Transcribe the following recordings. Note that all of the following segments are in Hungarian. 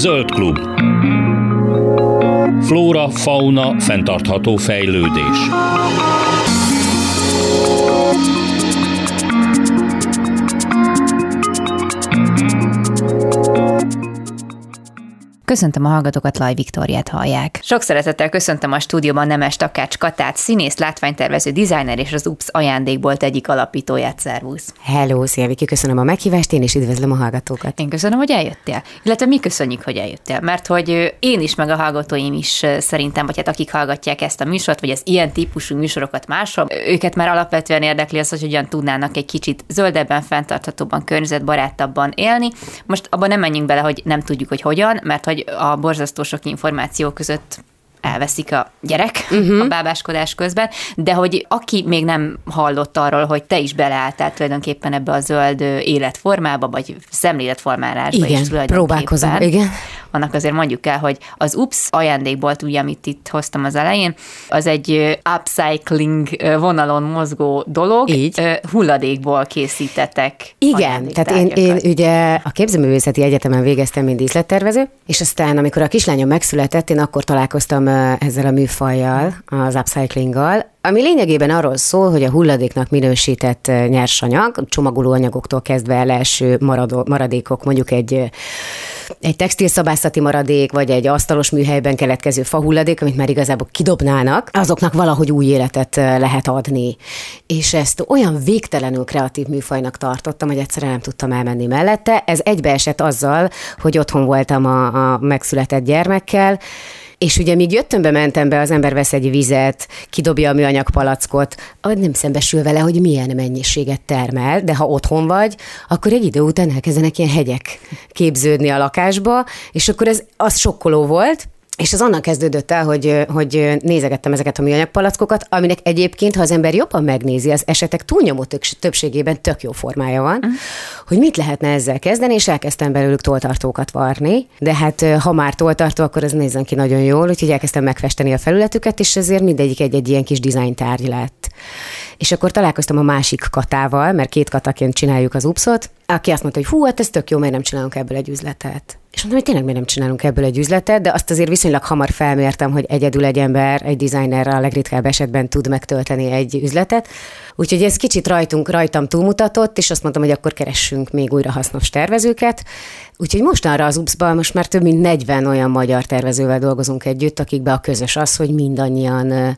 Zöld klub. Flóra, fauna, fenntartható fejlődés. Köszöntöm a hallgatókat, Laj Viktoriát hallják. Sok szeretettel köszöntöm a stúdióban Nemes Takács Katát, színész, látványtervező, designer és az UPS ajándékbolt egyik alapítóját. Szervusz! Hello, szia Viki, köszönöm a meghívást, én is üdvözlöm a hallgatókat. Én köszönöm, hogy eljöttél. Illetve mi köszönjük, hogy eljöttél, mert hogy én is, meg a hallgatóim is szerintem, vagy hát akik hallgatják ezt a műsort, vagy az ilyen típusú műsorokat máshol, őket már alapvetően érdekli az, hogy hogyan tudnának egy kicsit zöldebben, fenntarthatóban, környezetbarátabban élni. Most abban nem menjünk bele, hogy nem tudjuk, hogy hogyan, mert hogy a borzasztó sok információ között elveszik a gyerek uh-huh. a bábáskodás közben, de hogy aki még nem hallott arról, hogy te is beleálltál tulajdonképpen ebbe a zöld életformába, vagy szemléletformálásba igen, is próbálkozom, igen. Annak azért mondjuk el, hogy az UPS ajándékbolt, ugye, amit itt hoztam az elején, az egy upcycling vonalon mozgó dolog, Így. hulladékból készítetek Igen, tehát én, én ugye a képzőművészeti egyetemen végeztem, mint díszlettervező, és aztán amikor a kislányom megszületett, én akkor találkoztam ezzel a műfajjal, az upcyclinggal, ami lényegében arról szól, hogy a hulladéknak minősített nyersanyag, csomagolóanyagoktól kezdve el első maradó, maradékok, mondjuk egy, egy textilszabászati maradék, vagy egy asztalos műhelyben keletkező fahulladék, amit már igazából kidobnának, azoknak valahogy új életet lehet adni. És ezt olyan végtelenül kreatív műfajnak tartottam, hogy egyszerűen nem tudtam elmenni mellette. Ez egybeesett azzal, hogy otthon voltam a, a megszületett gyermekkel, és ugye míg jöttem be, mentem be, az ember vesz egy vizet, kidobja a műanyag palackot, nem szembesül vele, hogy milyen mennyiséget termel, de ha otthon vagy, akkor egy idő után elkezdenek ilyen hegyek képződni a lakásba, és akkor ez az sokkoló volt, és az annak kezdődött el, hogy, hogy nézegettem ezeket a műanyag palackokat, aminek egyébként, ha az ember jobban megnézi, az esetek túlnyomó többségében tök jó formája van, uh-huh. hogy mit lehetne ezzel kezdeni, és elkezdtem belőlük toltartókat varni, de hát ha már toltartó, akkor ez nézzen ki nagyon jól, úgyhogy elkezdtem megfesteni a felületüket, és ezért mindegyik egy-egy ilyen kis design tárgy lett. És akkor találkoztam a másik katával, mert két kataként csináljuk az upszot, aki azt mondta, hogy hú, hát ez tök jó, miért nem csinálunk ebből egy üzletet. És mondom, hogy tényleg miért nem csinálunk ebből egy üzletet, de azt azért viszonylag hamar felmértem, hogy egyedül egy ember, egy designer a legritkább esetben tud megtölteni egy üzletet. Úgyhogy ez kicsit rajtunk, rajtam túlmutatott, és azt mondtam, hogy akkor keressünk még újra hasznos tervezőket. Úgyhogy mostanra az UPS-ban most már több mint 40 olyan magyar tervezővel dolgozunk együtt, akikbe a közös az, hogy mindannyian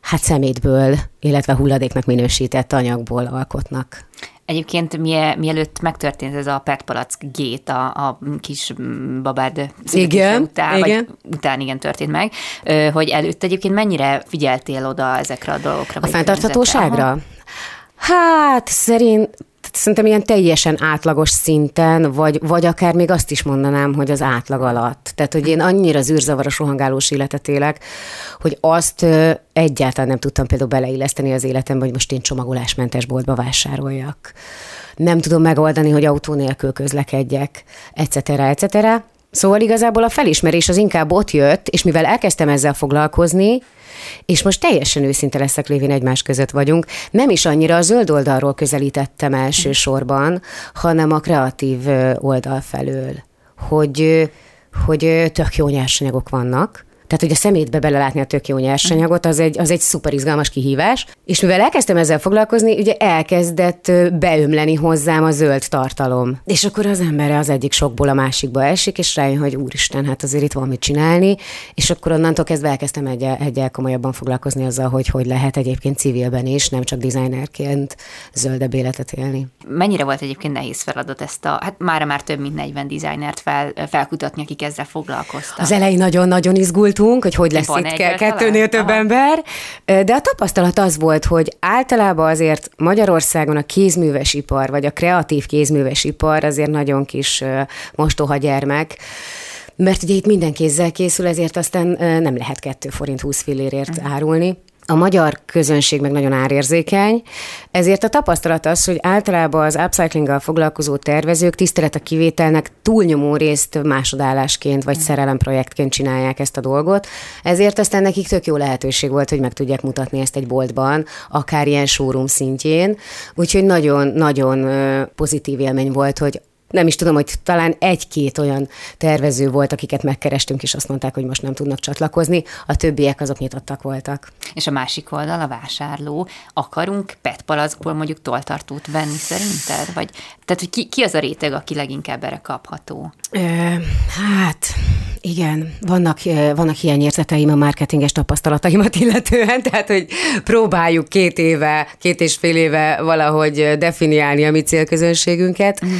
hát szemétből, illetve hulladéknak minősített anyagból alkotnak. Egyébként mielőtt megtörtént ez a PET palack gét a, a kis babád igen, után, igen. vagy után igen történt meg, hogy előtt egyébként mennyire figyeltél oda ezekre a dolgokra? A fenntarthatóságra? Hát szerint szerintem ilyen teljesen átlagos szinten, vagy, vagy akár még azt is mondanám, hogy az átlag alatt. Tehát, hogy én annyira zűrzavaros, rohangálós életet élek, hogy azt egyáltalán nem tudtam például beleilleszteni az életembe, hogy most én csomagolásmentes boltba vásároljak. Nem tudom megoldani, hogy autó nélkül közlekedjek, etc. etc. Szóval igazából a felismerés az inkább ott jött, és mivel elkezdtem ezzel foglalkozni, és most teljesen őszinte leszek, lévén egymás között vagyunk. Nem is annyira a zöld oldalról közelítettem elsősorban, hanem a kreatív oldal felől. Hogy, hogy tök jó nyersanyagok vannak, tehát, hogy a szemétbe belelátni a tök jó nyersanyagot, az egy, az egy szuper izgalmas kihívás. És mivel elkezdtem ezzel foglalkozni, ugye elkezdett beömleni hozzám a zöld tartalom. És akkor az ember az egyik sokból a másikba esik, és rájön, hogy úristen, hát azért itt van mit csinálni, és akkor onnantól kezdve elkezdtem egyel, egyel komolyabban foglalkozni azzal, hogy hogy lehet egyébként civilben is, nem csak designerként zöldebb életet élni. Mennyire volt egyébként nehéz feladat ezt a, hát már már több mint 40 designert fel, felkutatni, akik ezzel foglalkoztak? Az elején nagyon-nagyon izgult voltunk, hogy hogy lesz Van itt ke- kettőnél több Aha. ember, de a tapasztalat az volt, hogy általában azért Magyarországon a kézműves ipar, vagy a kreatív kézműves ipar azért nagyon kis mostoha gyermek, mert ugye itt minden kézzel készül, ezért aztán nem lehet 2 forint 20 fillérért uh-huh. árulni a magyar közönség meg nagyon árérzékeny, ezért a tapasztalat az, hogy általában az upcyclinggal foglalkozó tervezők tisztelet a kivételnek túlnyomó részt másodállásként vagy szerelemprojektként csinálják ezt a dolgot, ezért aztán nekik tök jó lehetőség volt, hogy meg tudják mutatni ezt egy boltban, akár ilyen showroom szintjén, úgyhogy nagyon-nagyon pozitív élmény volt, hogy nem is tudom, hogy talán egy-két olyan tervező volt, akiket megkerestünk, és azt mondták, hogy most nem tudnak csatlakozni, a többiek azok nyitottak voltak. És a másik oldal, a vásárló, akarunk PET palackból mondjuk toltartót venni szerinted? Vagy, tehát, hogy ki, ki az a réteg, aki leginkább erre kapható? Ö, hát, igen, vannak, vannak hiányérzeteim a marketinges tapasztalataimat illetően, tehát, hogy próbáljuk két éve, két és fél éve valahogy definiálni a mi célközönségünket. Mhm.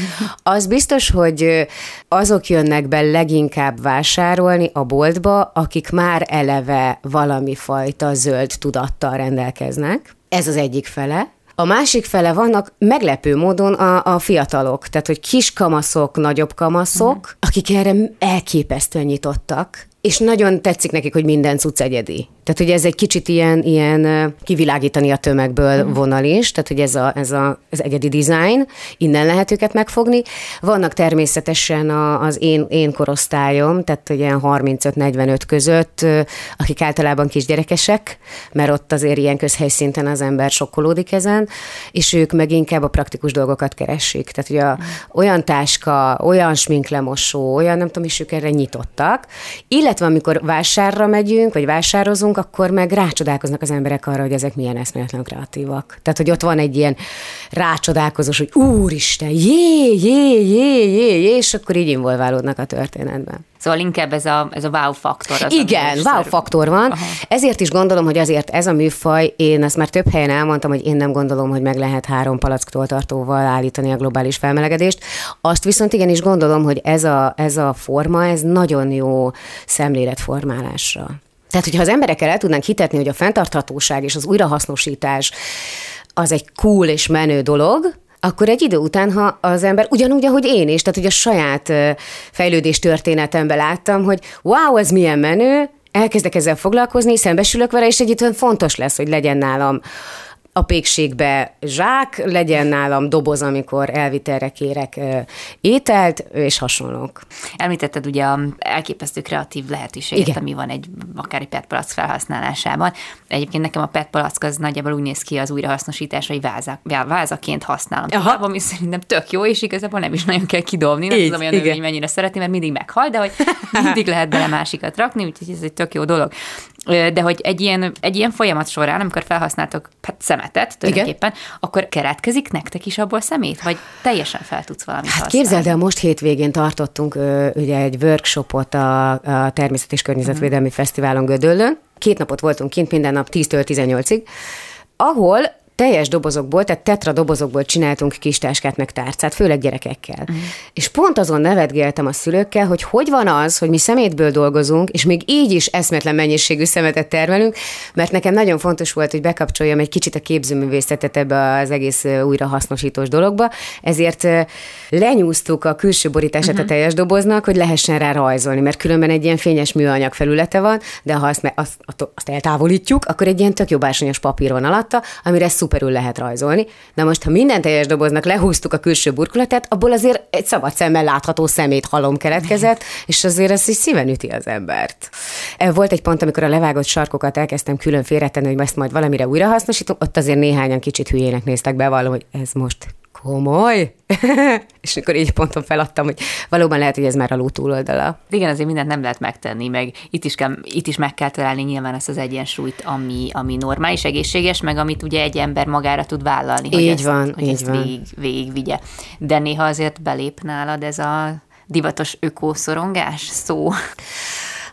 Az biztos, hogy azok jönnek be leginkább vásárolni a boltba, akik már eleve valami fajta zöld tudattal rendelkeznek. Ez az egyik fele. A másik fele vannak meglepő módon a, a fiatalok, tehát hogy kis kamaszok, nagyobb kamaszok, uh-huh. akik erre elképesztően nyitottak, és nagyon tetszik nekik, hogy minden cucc egyedi. Tehát, hogy ez egy kicsit ilyen, ilyen kivilágítani a tömegből mm. vonal is, tehát, hogy ez, a, ez a, az egyedi design, innen lehet őket megfogni. Vannak természetesen a, az én, én korosztályom, tehát ilyen 35-45 között, akik általában kisgyerekesek, mert ott azért ilyen közhelyszinten az ember sokkolódik ezen, és ők meg inkább a praktikus dolgokat keresik. Tehát, hogy a, mm. olyan táska, olyan sminklemosó, olyan nem tudom, is ők erre nyitottak, illetve amikor vásárra megyünk, vagy vásározunk, akkor meg rácsodálkoznak az emberek arra, hogy ezek milyen eszméletlen kreatívak. Tehát, hogy ott van egy ilyen rácsodálkozós, hogy úristen, jé, jé, jé, jé, jé, és akkor így involválódnak a történetben. Szóval inkább ez a, ez a wow faktor. Az Igen, wow faktor van. Aha. Ezért is gondolom, hogy azért ez a műfaj, én ezt már több helyen elmondtam, hogy én nem gondolom, hogy meg lehet három palacktól tartóval állítani a globális felmelegedést. Azt viszont igenis gondolom, hogy ez a, ez a forma, ez nagyon jó szemléletformálásra. Tehát, hogyha az emberekkel el tudnánk hitetni, hogy a fenntarthatóság és az újrahasznosítás az egy cool és menő dolog, akkor egy idő után, ha az ember, ugyanúgy, ahogy én is, tehát hogy a saját fejlődés történetemben láttam, hogy wow, ez milyen menő, elkezdek ezzel foglalkozni, szembesülök vele, és egyébként fontos lesz, hogy legyen nálam a pékségbe zsák, legyen nálam doboz, amikor elvitelre kérek ételt, és hasonlók. Említetted ugye a elképesztő kreatív lehetőséget, Igen. ami van egy akár egy PET palack felhasználásában. Egyébként nekem a PET palack az nagyjából úgy néz ki az újrahasznosításra, hogy váza, vázaként használom. Aha. Ami szerintem tök jó, és igazából nem is nagyon kell kidobni. Nem Így, tudom, olyan növény mennyire szereti, mert mindig meghal, de hogy mindig lehet bele másikat rakni, úgyhogy ez egy tök jó dolog de hogy egy ilyen, egy ilyen folyamat során, amikor felhasználtok hát szemetet tulajdonképpen, Igen. akkor keretkezik nektek is abból szemét, vagy teljesen fel tudsz valamit hát használni? Képzeld el, most hétvégén tartottunk ugye egy workshopot a, a Természet és Környezetvédelmi uh-huh. Fesztiválon Gödöllön. Két napot voltunk kint, minden nap 10-től 18-ig, ahol teljes dobozokból, tehát tetra dobozokból csináltunk kis táskát meg tárcát, főleg gyerekekkel. Uh-huh. És pont azon nevetgéltem a szülőkkel, hogy hogy van az, hogy mi szemétből dolgozunk, és még így is eszmetlen mennyiségű szemetet termelünk, mert nekem nagyon fontos volt, hogy bekapcsoljam egy kicsit a képzőművészetet ebbe az egész újrahasznosítós dologba, ezért lenyúztuk a külső borítását uh-huh. a teljes doboznak, hogy lehessen rá rajzolni, mert különben egy ilyen fényes műanyag felülete van, de ha azt, azt, azt eltávolítjuk, akkor egy ilyen tök jobbásonyos papír van alatta, amire szuperül lehet rajzolni. Na most, ha minden teljes doboznak lehúztuk a külső burkolatát, abból azért egy szabad szemmel látható szemét halom keletkezett, és azért ez is szíven üti az embert. E, volt egy pont, amikor a levágott sarkokat elkezdtem külön félretenni, hogy ezt majd valamire újra hasznosítom, ott azért néhányan kicsit hülyének néztek be, hogy ez most komoly? és akkor így ponton feladtam, hogy valóban lehet, hogy ez már a ló túloldala. Igen, azért mindent nem lehet megtenni, meg itt is, kell, itt is meg kell találni nyilván ezt az egyensúlyt, ami, ami normális, egészséges, meg amit ugye egy ember magára tud vállalni, hogy így ezt, van, hogy így ezt van. Végig, végig vigye. De néha azért belép nálad ez a divatos ökószorongás szó.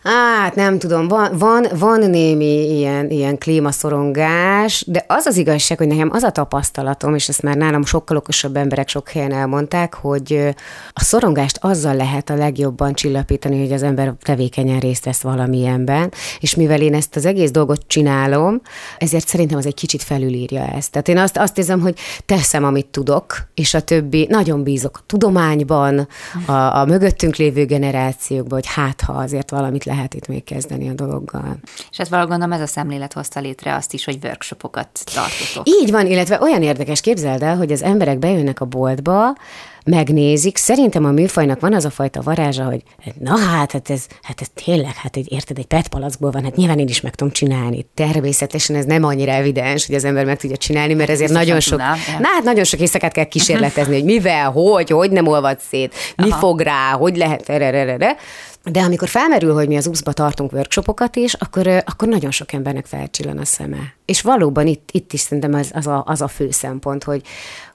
Hát nem tudom, van, van, van némi ilyen, ilyen klímaszorongás, de az az igazság, hogy nekem az a tapasztalatom, és ezt már nálam sokkal okosabb emberek sok helyen elmondták, hogy a szorongást azzal lehet a legjobban csillapítani, hogy az ember tevékenyen részt vesz valamilyenben, és mivel én ezt az egész dolgot csinálom, ezért szerintem az egy kicsit felülírja ezt. Tehát én azt, azt érzem, hogy teszem, amit tudok, és a többi, nagyon bízok a tudományban, a, a mögöttünk lévő generációkban, hogy hát ha azért valamit lehet lehet itt még kezdeni a dologgal. És ez valahol gondolom ez a szemlélet hozta létre azt is, hogy workshopokat tartotok. Így van, illetve olyan érdekes, képzeld el, hogy az emberek bejönnek a boltba, megnézik. Szerintem a műfajnak van az a fajta varázsa, hogy na hát, hát ez, hát ez tényleg, hát egy, érted, egy PET palackból van, hát nyilván én is meg tudom csinálni. Természetesen ez nem annyira evidens, hogy az ember meg tudja csinálni, mert ezért Biztos nagyon sok, tudnám, na hát nagyon sok éjszakát kell kísérletezni, hogy mivel, hogy, hogy nem olvad szét, mi Aha. fog rá, hogy lehet, erre, de amikor felmerül, hogy mi az UPS-ba tartunk workshopokat is, akkor, akkor nagyon sok embernek felcsillan a szeme. És valóban itt, itt is szerintem az, az, a, az a fő szempont, hogy,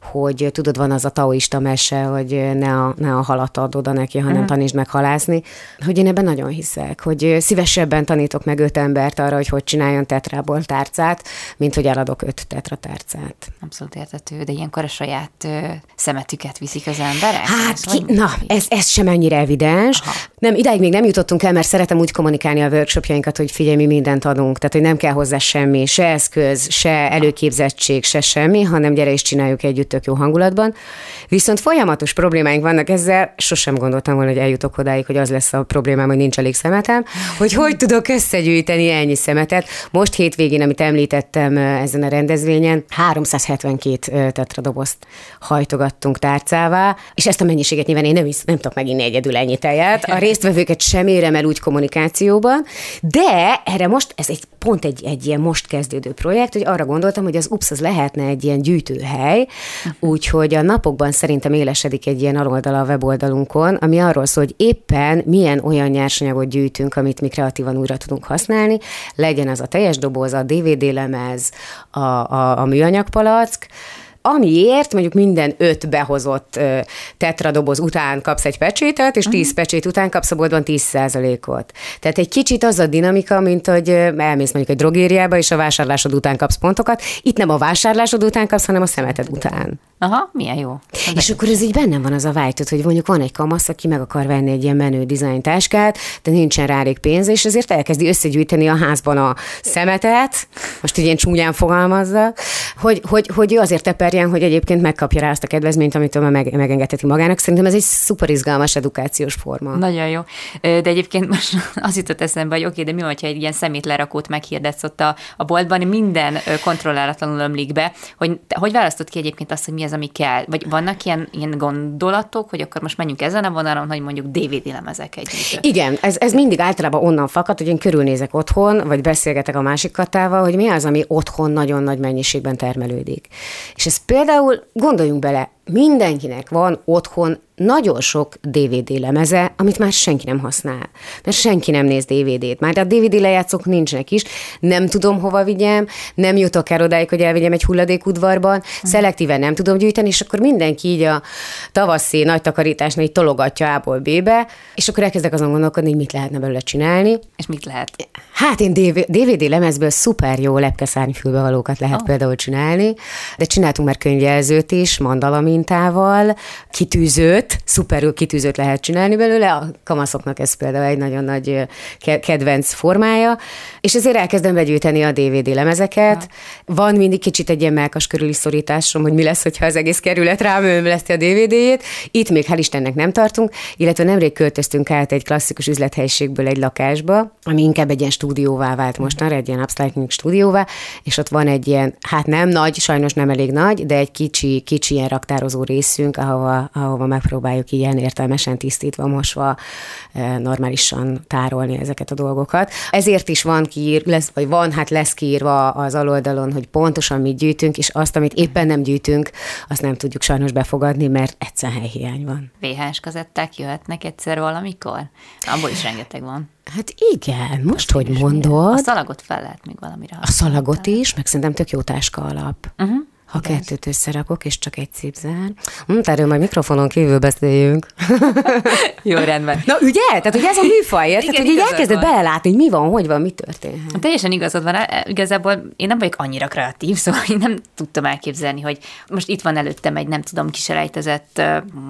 hogy tudod, van az a taoista mese, hogy ne a, ne a halat ad oda neki, hanem uh-huh. tanítsd meg halászni, hogy én ebben nagyon hiszek, hogy szívesebben tanítok meg öt embert arra, hogy hogy csináljon tetrából tárcát, mint hogy eladok öt tetra tárcát. Abszolút értető, de ilyenkor a saját ö, szemetüket viszik az emberek? Hát, ez ki, na, ez, ez sem ennyire evidens. Aha. Nem, idáig még nem jutottunk el, mert szeretem úgy kommunikálni a workshopjainkat, hogy figyelj, mi mindent adunk, tehát hogy nem kell hozzá semmi, se eszköz, se előképzettség, se semmi, hanem gyere és csináljuk együtt tök jó hangulatban. Viszont folyamatos problémáink vannak ezzel, sosem gondoltam volna, hogy eljutok odáig, hogy az lesz a problémám, hogy nincs elég szemetem, hogy hogy tudok összegyűjteni ennyi szemetet. Most hétvégén, amit említettem ezen a rendezvényen, 372 tetradobozt hajtogattunk tárcává, és ezt a mennyiséget nyilván én nem, is, nem tudok meginni egyedül ennyi tejet. A résztvevőket sem érem el úgy kommunikációban, de erre most, ez egy pont egy, egy ilyen most kezdődő projekt, hogy arra gondoltam, hogy az UPS az lehetne egy ilyen gyűjtőhely, úgyhogy a napokban szerintem élesedik egy ilyen aloldala a weboldalunkon, ami arról szól, hogy éppen milyen olyan nyersanyagot gyűjtünk, amit mi kreatívan újra tudunk használni, legyen az a teljes doboz, a DVD lemez, a, a, a műanyagpalack, amiért mondjuk minden öt behozott tetradoboz után kapsz egy pecsétet, és tíz uh-huh. pecsét után kapsz a boltban 10 százalékot. Tehát egy kicsit az a dinamika, mint hogy elmész mondjuk egy drogériába, és a vásárlásod után kapsz pontokat. Itt nem a vásárlásod után kapsz, hanem a szemeted után. Aha, milyen jó. És akkor ez így bennem van az a vágytod, hogy mondjuk van egy kamasz, aki meg akar venni egy ilyen menő dizájn táskát, de nincsen rá elég pénz, és ezért elkezdi összegyűjteni a házban a szemetet, most így ilyen csúnyán fogalmazza, hogy, hogy, hogy ő azért teperjen, hogy egyébként megkapja rá azt a kedvezményt, amit meg, megengedheti magának. Szerintem ez egy szuper izgalmas edukációs forma. Nagyon jó. De egyébként most az jutott eszembe, hogy oké, de mi van, ha egy ilyen szemétlerakót meghirdetsz ott a, a boltban, minden kontrollálatlanul ömlik be, hogy hogy választod ki egyébként azt, hogy mi az, ami kell? Vagy vannak ilyen, ilyen gondolatok, hogy akkor most menjünk ezen a vonalon, hogy mondjuk DVD lemezek együtt? Igen, ez, ez mindig általában onnan fakad, hogy én körülnézek otthon, vagy beszélgetek a másik katával, hogy mi az, ami otthon nagyon nagy mennyiségben termelődik. És ez például, gondoljunk bele, mindenkinek van otthon nagyon sok DVD lemeze, amit már senki nem használ. Mert senki nem néz DVD-t. Már a DVD lejátszók nincsenek is. Nem tudom, hova vigyem, nem jutok el odáig, hogy elvigyem egy hulladékudvarban, uh-huh. szelektíven nem tudom gyűjteni, és akkor mindenki így a tavaszi nagy takarításnál így tologatja A-ból B-be, és akkor elkezdek azon gondolkodni, hogy mit lehetne belőle csinálni. És mit lehet? Hát én DVD lemezből szuper jó lepkeszárnyfülbevalókat lehet oh. például csinálni, de csináltunk már könyvjelzőt is, mandala mintával, kitűzőt, szuperül kitűzőt lehet csinálni belőle, a kamaszoknak ez például egy nagyon nagy kedvenc formája, és ezért elkezdem begyűjteni a DVD lemezeket. Ja. Van mindig kicsit egy ilyen melkas körüli szorításom, hogy mi lesz, hogyha az egész kerület rám lesz a DVD-jét. Itt még hál' Istennek nem tartunk, illetve nemrég költöztünk át egy klasszikus üzlethelyiségből egy lakásba, ami inkább egy ilyen stúdióvá vált mostanra, egy ilyen upcycling stúdióvá, és ott van egy ilyen, hát nem nagy, sajnos nem elég nagy, de egy kicsi, kicsi ilyen raktározó részünk, ahova, ahova megpróbáljuk ilyen értelmesen tisztítva, mosva, eh, normálisan tárolni ezeket a dolgokat. Ezért is van kiír, lesz, vagy van, hát lesz kiírva az aloldalon, hogy pontosan mit gyűjtünk, és azt, amit éppen nem gyűjtünk, azt nem tudjuk sajnos befogadni, mert egyszerűen helyhiány van. VHS kazetták jöhetnek egyszer valamikor? Abból is rengeteg van. Hát igen, most Azt hogy mondod. A szalagot fel lehet még valamire A szalagot is, meg szerintem tök jó táska alap. Uh-huh. Ha Igen. kettőt összerakok, és csak egy cipzár. Hm, erről majd mikrofonon kívül beszéljünk. Jó, rendben. Na ugye? Tehát, hogy ez a műfaj, érted? Igen, hogy így elkezded van. belelátni, hogy mi van, hogy van, mi történhet. Teljesen igazad van. Igazából én nem vagyok annyira kreatív, szóval én nem tudtam elképzelni, hogy most itt van előttem egy, nem tudom, kiselejtezett,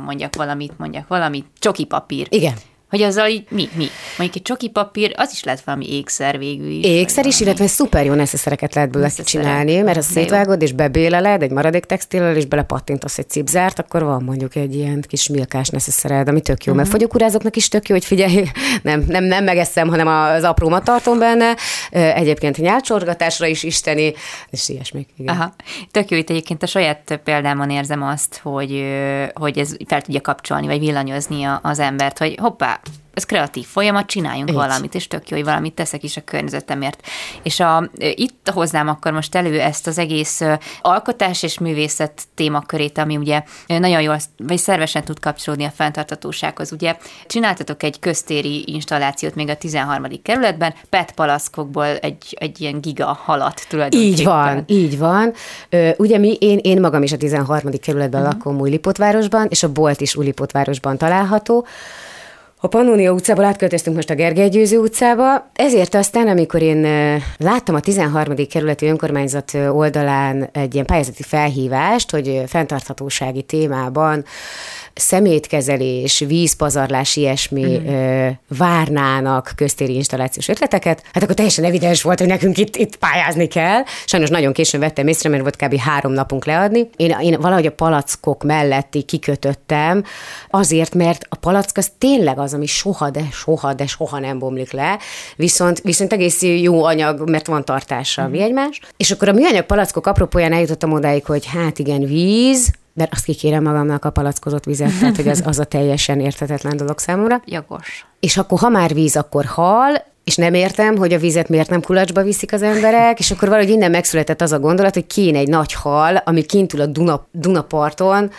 mondjak valamit, mondjak valamit, csoki papír. Igen Hogy azzal így mi, mi? Mondjuk egy csoki papír, az is lehet valami ékszer végül is. Ékszer is, illetve szuper jó neszeszereket lehet belőle csinálni, mert ha szétvágod és bebéleled egy maradék textillel, és belepattintasz egy cipzárt, akkor van mondjuk egy ilyen kis milkás neszeszered, ami tök jó, uh-huh. mert mhm. fogyókúrázóknak is tök jó, hogy figyelj, nem, nem, nem megeszem, hanem az aprómat tartom benne, egyébként nyálcsorgatásra is isteni, és ilyesmi. Igen. Aha. Tök jó, itt egyébként a saját példámon érzem azt, hogy, hogy ez fel tudja kapcsolni, vagy villanyozni az embert, hogy hoppá, ez kreatív folyamat, csináljunk Így. valamit, és tök jó, hogy valamit teszek is a környezetemért. És a, itt hoznám akkor most elő ezt az egész alkotás és művészet témakörét, ami ugye nagyon jól, vagy szervesen tud kapcsolódni a fenntartatósághoz. Ugye csináltatok egy köztéri installációt még a 13. kerületben, PET palaszkokból egy, egy ilyen giga halat tulajdonképpen. Így van, így van. Ugye mi, én, én magam is a 13. kerületben uh-huh. lakom Újlipotvárosban, és a bolt is Újlipotvárosban található. A Pannonia utcából átköltöztünk most a Gergely Győző utcába, ezért aztán, amikor én láttam a 13. kerületi önkormányzat oldalán egy ilyen pályázati felhívást, hogy fenntarthatósági témában szemétkezelés, vízpazarlás, ilyesmi mm. ö, várnának köztéri installációs ötleteket, hát akkor teljesen evidens volt, hogy nekünk itt, itt pályázni kell. Sajnos nagyon későn vettem észre, mert volt kb. három napunk leadni. Én, én valahogy a palackok melletti kikötöttem, azért, mert a palack az tényleg az, ami soha, de soha, de soha nem bomlik le, viszont, viszont egész jó anyag, mert van tartása mm. mi egymás. És akkor a műanyag palackok apropóján eljutottam odáig, hogy hát igen, víz, de azt kikérem magamnak a palackozott vizet, tehát hogy az, az a teljesen értetetlen dolog számomra. Jogos. És akkor, ha már víz, akkor hal, és nem értem, hogy a vizet miért nem kulacsba viszik az emberek, és akkor valahogy innen megszületett az a gondolat, hogy kéne egy nagy hal, ami kintül a Duna, Dunaparton,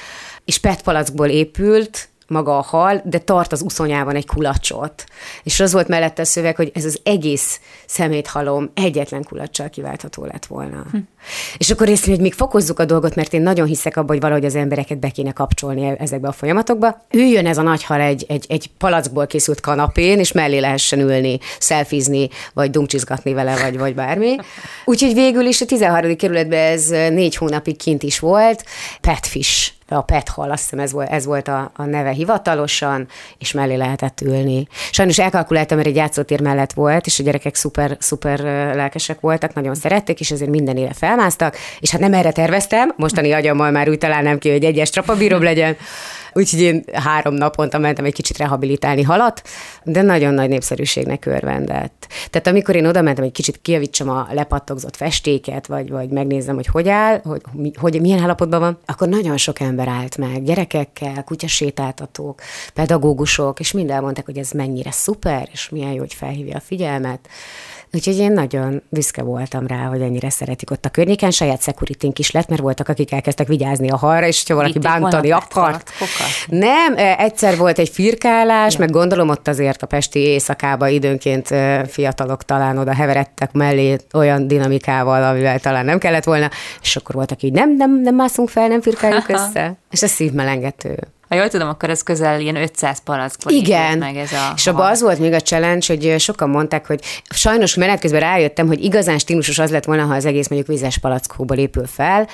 és petpalackból épült, maga a hal, de tart az uszonyában egy kulacsot. És az volt mellette a szöveg, hogy ez az egész szeméthalom egyetlen kulacsal kiváltható lett volna. Hm. És akkor részt, hogy még fokozzuk a dolgot, mert én nagyon hiszek abban, hogy valahogy az embereket be kéne kapcsolni ezekbe a folyamatokba. Üljön ez a nagy hal egy, egy, egy palackból készült kanapén, és mellé lehessen ülni, szelfizni, vagy dumcsizgatni vele, vagy, vagy bármi. Úgyhogy végül is a 13. kerületben ez négy hónapig kint is volt. Petfish a Pethal, azt hiszem ez volt, ez volt a, a neve hivatalosan, és mellé lehetett ülni. Sajnos elkalkuláltam, mert egy játszótér mellett volt, és a gyerekek szuper, szuper lelkesek voltak, nagyon szerették, és ezért mindenére felmásztak, és hát nem erre terveztem, mostani agyammal már úgy találnám ki, hogy egyes trapabírom legyen, Úgyhogy én három naponta mentem egy kicsit rehabilitálni halat, de nagyon nagy népszerűségnek örvendett. Tehát amikor én oda mentem, egy kicsit kijavítsam a lepattogzott festéket, vagy, vagy megnézem, hogy hogy áll, hogy, hogy milyen állapotban van, akkor nagyon sok ember állt meg, gyerekekkel, kutyasétáltatók, pedagógusok, és mind elmondták, hogy ez mennyire szuper, és milyen jó, hogy felhívja a figyelmet. Úgyhogy én nagyon büszke voltam rá, hogy ennyire szeretik ott a környéken. Saját szekuritink is lett, mert voltak, akik elkezdtek vigyázni a halra, és ha valaki Itt bántani akart. Nem, egyszer volt egy firkálás, ja. meg gondolom ott azért a pesti éjszakába időnként fiatalok talán oda heveredtek mellé olyan dinamikával, amivel talán nem kellett volna, és akkor voltak így, nem, nem, nem mászunk fel, nem firkáljuk össze. És ez szívmelengető. Ha jól tudom, akkor ez közel ilyen 500 palackból Igen, meg ez a és abban az volt még a challenge, hogy sokan mondták, hogy sajnos menet közben rájöttem, hogy igazán stílusos az lett volna, ha az egész mondjuk vizes palackóból épül fel,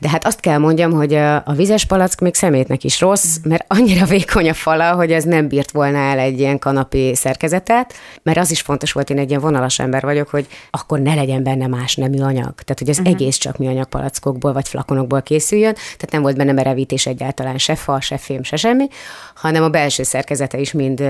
de hát azt kell mondjam, hogy a, a vizes palack még szemétnek is rossz, mert annyira vékony a fala, hogy ez nem bírt volna el egy ilyen kanapé szerkezetet, mert az is fontos volt, én egy ilyen vonalas ember vagyok, hogy akkor ne legyen benne más nemű anyag. Tehát, hogy az uh-huh. egész csak műanyag palackokból vagy flakonokból készüljön, tehát nem volt benne merevítés egyáltalán, se fa, se fém, se semmi, hanem a belső szerkezete is mind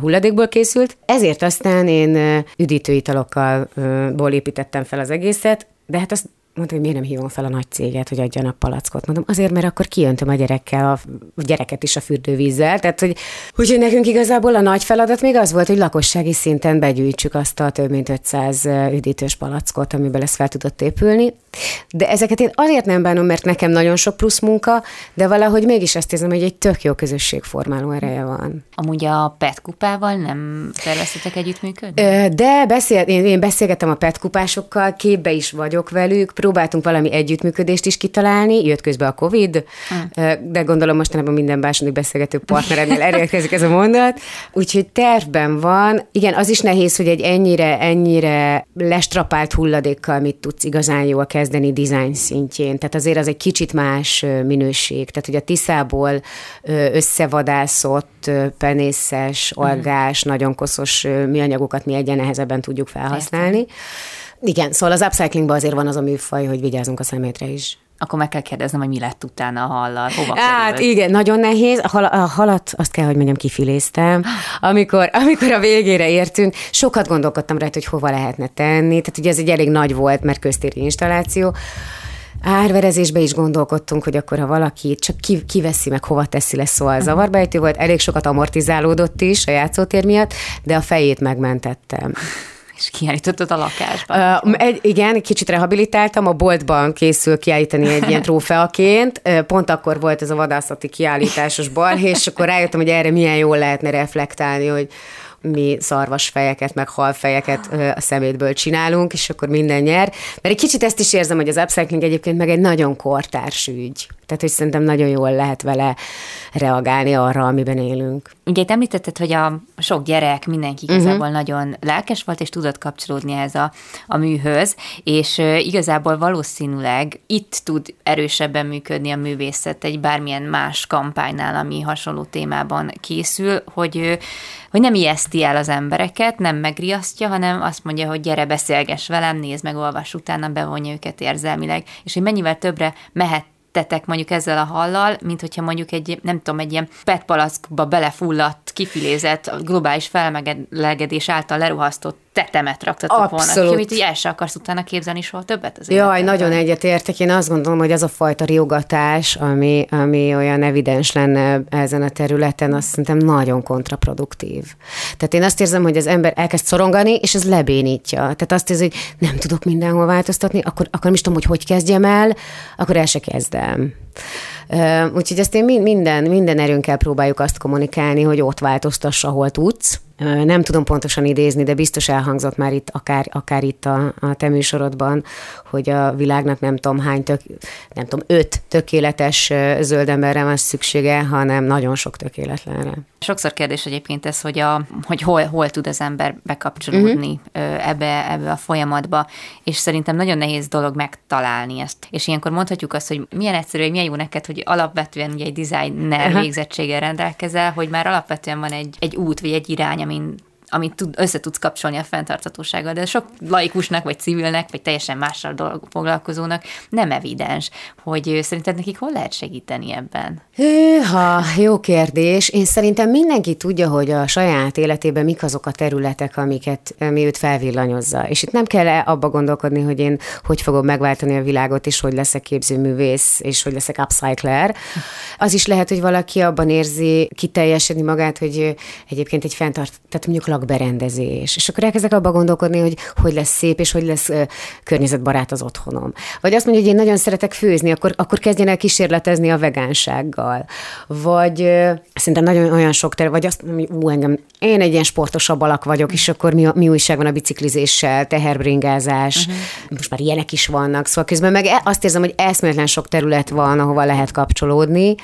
hulladékból készült. Ezért aztán én üdítőitalokkal ból építettem fel az egészet, de hát azt mondta, hogy miért nem hívom fel a nagy céget, hogy adjanak palackot. Mondom, azért, mert akkor kijöntöm a gyerekkel, a gyereket is a fürdővízzel. Tehát, hogy, hogy nekünk igazából a nagy feladat még az volt, hogy lakossági szinten begyűjtsük azt a több mint 500 üdítős palackot, amiben ez fel tudott épülni. De ezeket én azért nem bánom, mert nekem nagyon sok plusz munka, de valahogy mégis azt érzem, hogy egy tök jó közösségformáló ereje van. Amúgy a PET kupával nem terveztetek együttműködni? De beszél, én, én beszélgetem a PET kupásokkal, képbe is vagyok velük, próbáltunk valami együttműködést is kitalálni, jött közbe a Covid, hmm. de gondolom mostanában minden második beszélgető partnerednél elérkezik ez a mondat. Úgyhogy tervben van. Igen, az is nehéz, hogy egy ennyire, ennyire lestrapált hulladékkal mit tudsz igazán jól kezdeni design szintjén. Tehát azért az egy kicsit más minőség. Tehát, hogy a Tiszából összevadászott, penészes, hmm. algás, hmm. nagyon koszos műanyagokat mi egyen nehezebben tudjuk felhasználni. Értem. Igen, szóval az upcyclingban azért van az a műfaj, hogy vigyázunk a szemétre is. Akkor meg kell kérdeznem, hogy mi lett utána a hallal, hova Hát került? igen, nagyon nehéz. A, hal, a halat azt kell, hogy mondjam, kifiléztem. Amikor, amikor a végére értünk, sokat gondolkodtam rajta, hogy hova lehetne tenni. Tehát ugye ez egy elég nagy volt, mert köztéri installáció. Árverezésbe is gondolkodtunk, hogy akkor ha valaki csak kiveszi meg, hova teszi lesz, szóval zavarbejtő volt, elég sokat amortizálódott is a játszótér miatt, de a fejét megmentettem. És kiállítottad a lakásban. Uh, egy, igen, kicsit rehabilitáltam, a boltban készül kiállítani egy ilyen trófeaként. Pont akkor volt ez a vadászati kiállításos balhé, és akkor rájöttem, hogy erre milyen jól lehetne reflektálni, hogy mi szarvasfejeket, meg halfejeket a szemétből csinálunk, és akkor minden nyer. Mert egy kicsit ezt is érzem, hogy az upcycling egyébként meg egy nagyon kortárs ügy. Tehát, hogy szerintem nagyon jól lehet vele reagálni arra, amiben élünk. Ugye itt említetted, hogy a sok gyerek, mindenki mhm. igazából uh-huh. nagyon lelkes volt, és tudott kapcsolódni ez a, a műhöz, és igazából valószínűleg itt tud erősebben működni a művészet egy bármilyen más kampánynál, ami hasonló témában készül, hogy, hogy nem ijeszti el az embereket, nem megriasztja, hanem azt mondja, hogy gyere, beszélges velem, nézd meg, olvas utána, bevonja őket érzelmileg, és hogy mennyivel többre mehet tettek mondjuk ezzel a hallal, mint hogyha mondjuk egy, nem tudom, egy ilyen petpalackba belefulladt, kifilézett, globális felmelegedés által leruhasztott tetemet raktatok Abszolút. volna amit így el sem akarsz utána képzelni soha többet az Jaj, nagyon egyetértek. Én azt gondolom, hogy az a fajta riogatás, ami, ami olyan evidens lenne ezen a területen, azt szerintem nagyon kontraproduktív. Tehát én azt érzem, hogy az ember elkezd szorongani, és ez lebénítja. Tehát azt érzi, hogy nem tudok mindenhol változtatni, akkor, akkor nem is tudom, hogy hogy kezdjem el, akkor el se kezdem. Úgyhogy ezt én minden, minden erőnkkel próbáljuk azt kommunikálni, hogy ott változtassa, ahol tudsz, nem tudom pontosan idézni, de biztos elhangzott már itt, akár, akár itt a, a te műsorodban, hogy a világnak nem tudom hány, tök, nem tudom, öt tökéletes zöld emberre van szüksége, hanem nagyon sok tökéletlenre. Sokszor kérdés egyébként ez, hogy, a, hogy hol, hol tud az ember bekapcsolódni uh-huh. ebbe, ebbe a folyamatba, és szerintem nagyon nehéz dolog megtalálni ezt. És ilyenkor mondhatjuk azt, hogy milyen egyszerű, milyen jó neked, hogy alapvetően ugye egy designer végzettséggel rendelkezel, hogy már alapvetően van egy, egy út, vagy egy irány, amin amit tud, össze tudsz kapcsolni a fenntarthatósággal, de sok laikusnak, vagy civilnek, vagy teljesen mással dolg, foglalkozónak nem evidens, hogy szerinted nekik hol lehet segíteni ebben? Hűha, jó kérdés. Én szerintem mindenki tudja, hogy a saját életében mik azok a területek, amiket, ami őt felvillanyozza. És itt nem kell abba gondolkodni, hogy én hogy fogom megváltani a világot, és hogy leszek képzőművész, és hogy leszek upcycler. Az is lehet, hogy valaki abban érzi kiteljesedni magát, hogy egyébként egy fenntart, tehát mondjuk lakberendezés. És akkor elkezdek abba gondolkodni, hogy hogy lesz szép, és hogy lesz uh, környezetbarát az otthonom. Vagy azt mondja, hogy én nagyon szeretek főzni, akkor, akkor kezdjen el kísérletezni a vegánsággal. Vagy uh, szerintem nagyon olyan sok ter, vagy azt mondja, hogy ú, engem, én egy ilyen sportosabb alak vagyok, és akkor mi, mi újság van a biciklizéssel, teherbringázás, uh-huh. most már ilyenek is vannak, szóval közben meg e, azt érzem, hogy eszméletlen sok terület van, ahova lehet kapcsolódni.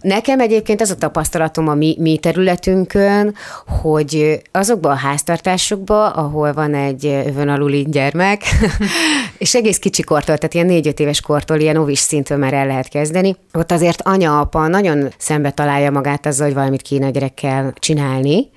Nekem egyébként az a tapasztalatom a mi, mi területünkön, hogy az azokban a háztartásokban, ahol van egy övön aluli gyermek, és egész kicsi kortól, tehát ilyen négy-öt éves kortól, ilyen óvis szintől már el lehet kezdeni, ott azért anya-apa nagyon szembe találja magát azzal, hogy valamit kéne a gyerekkel csinálni.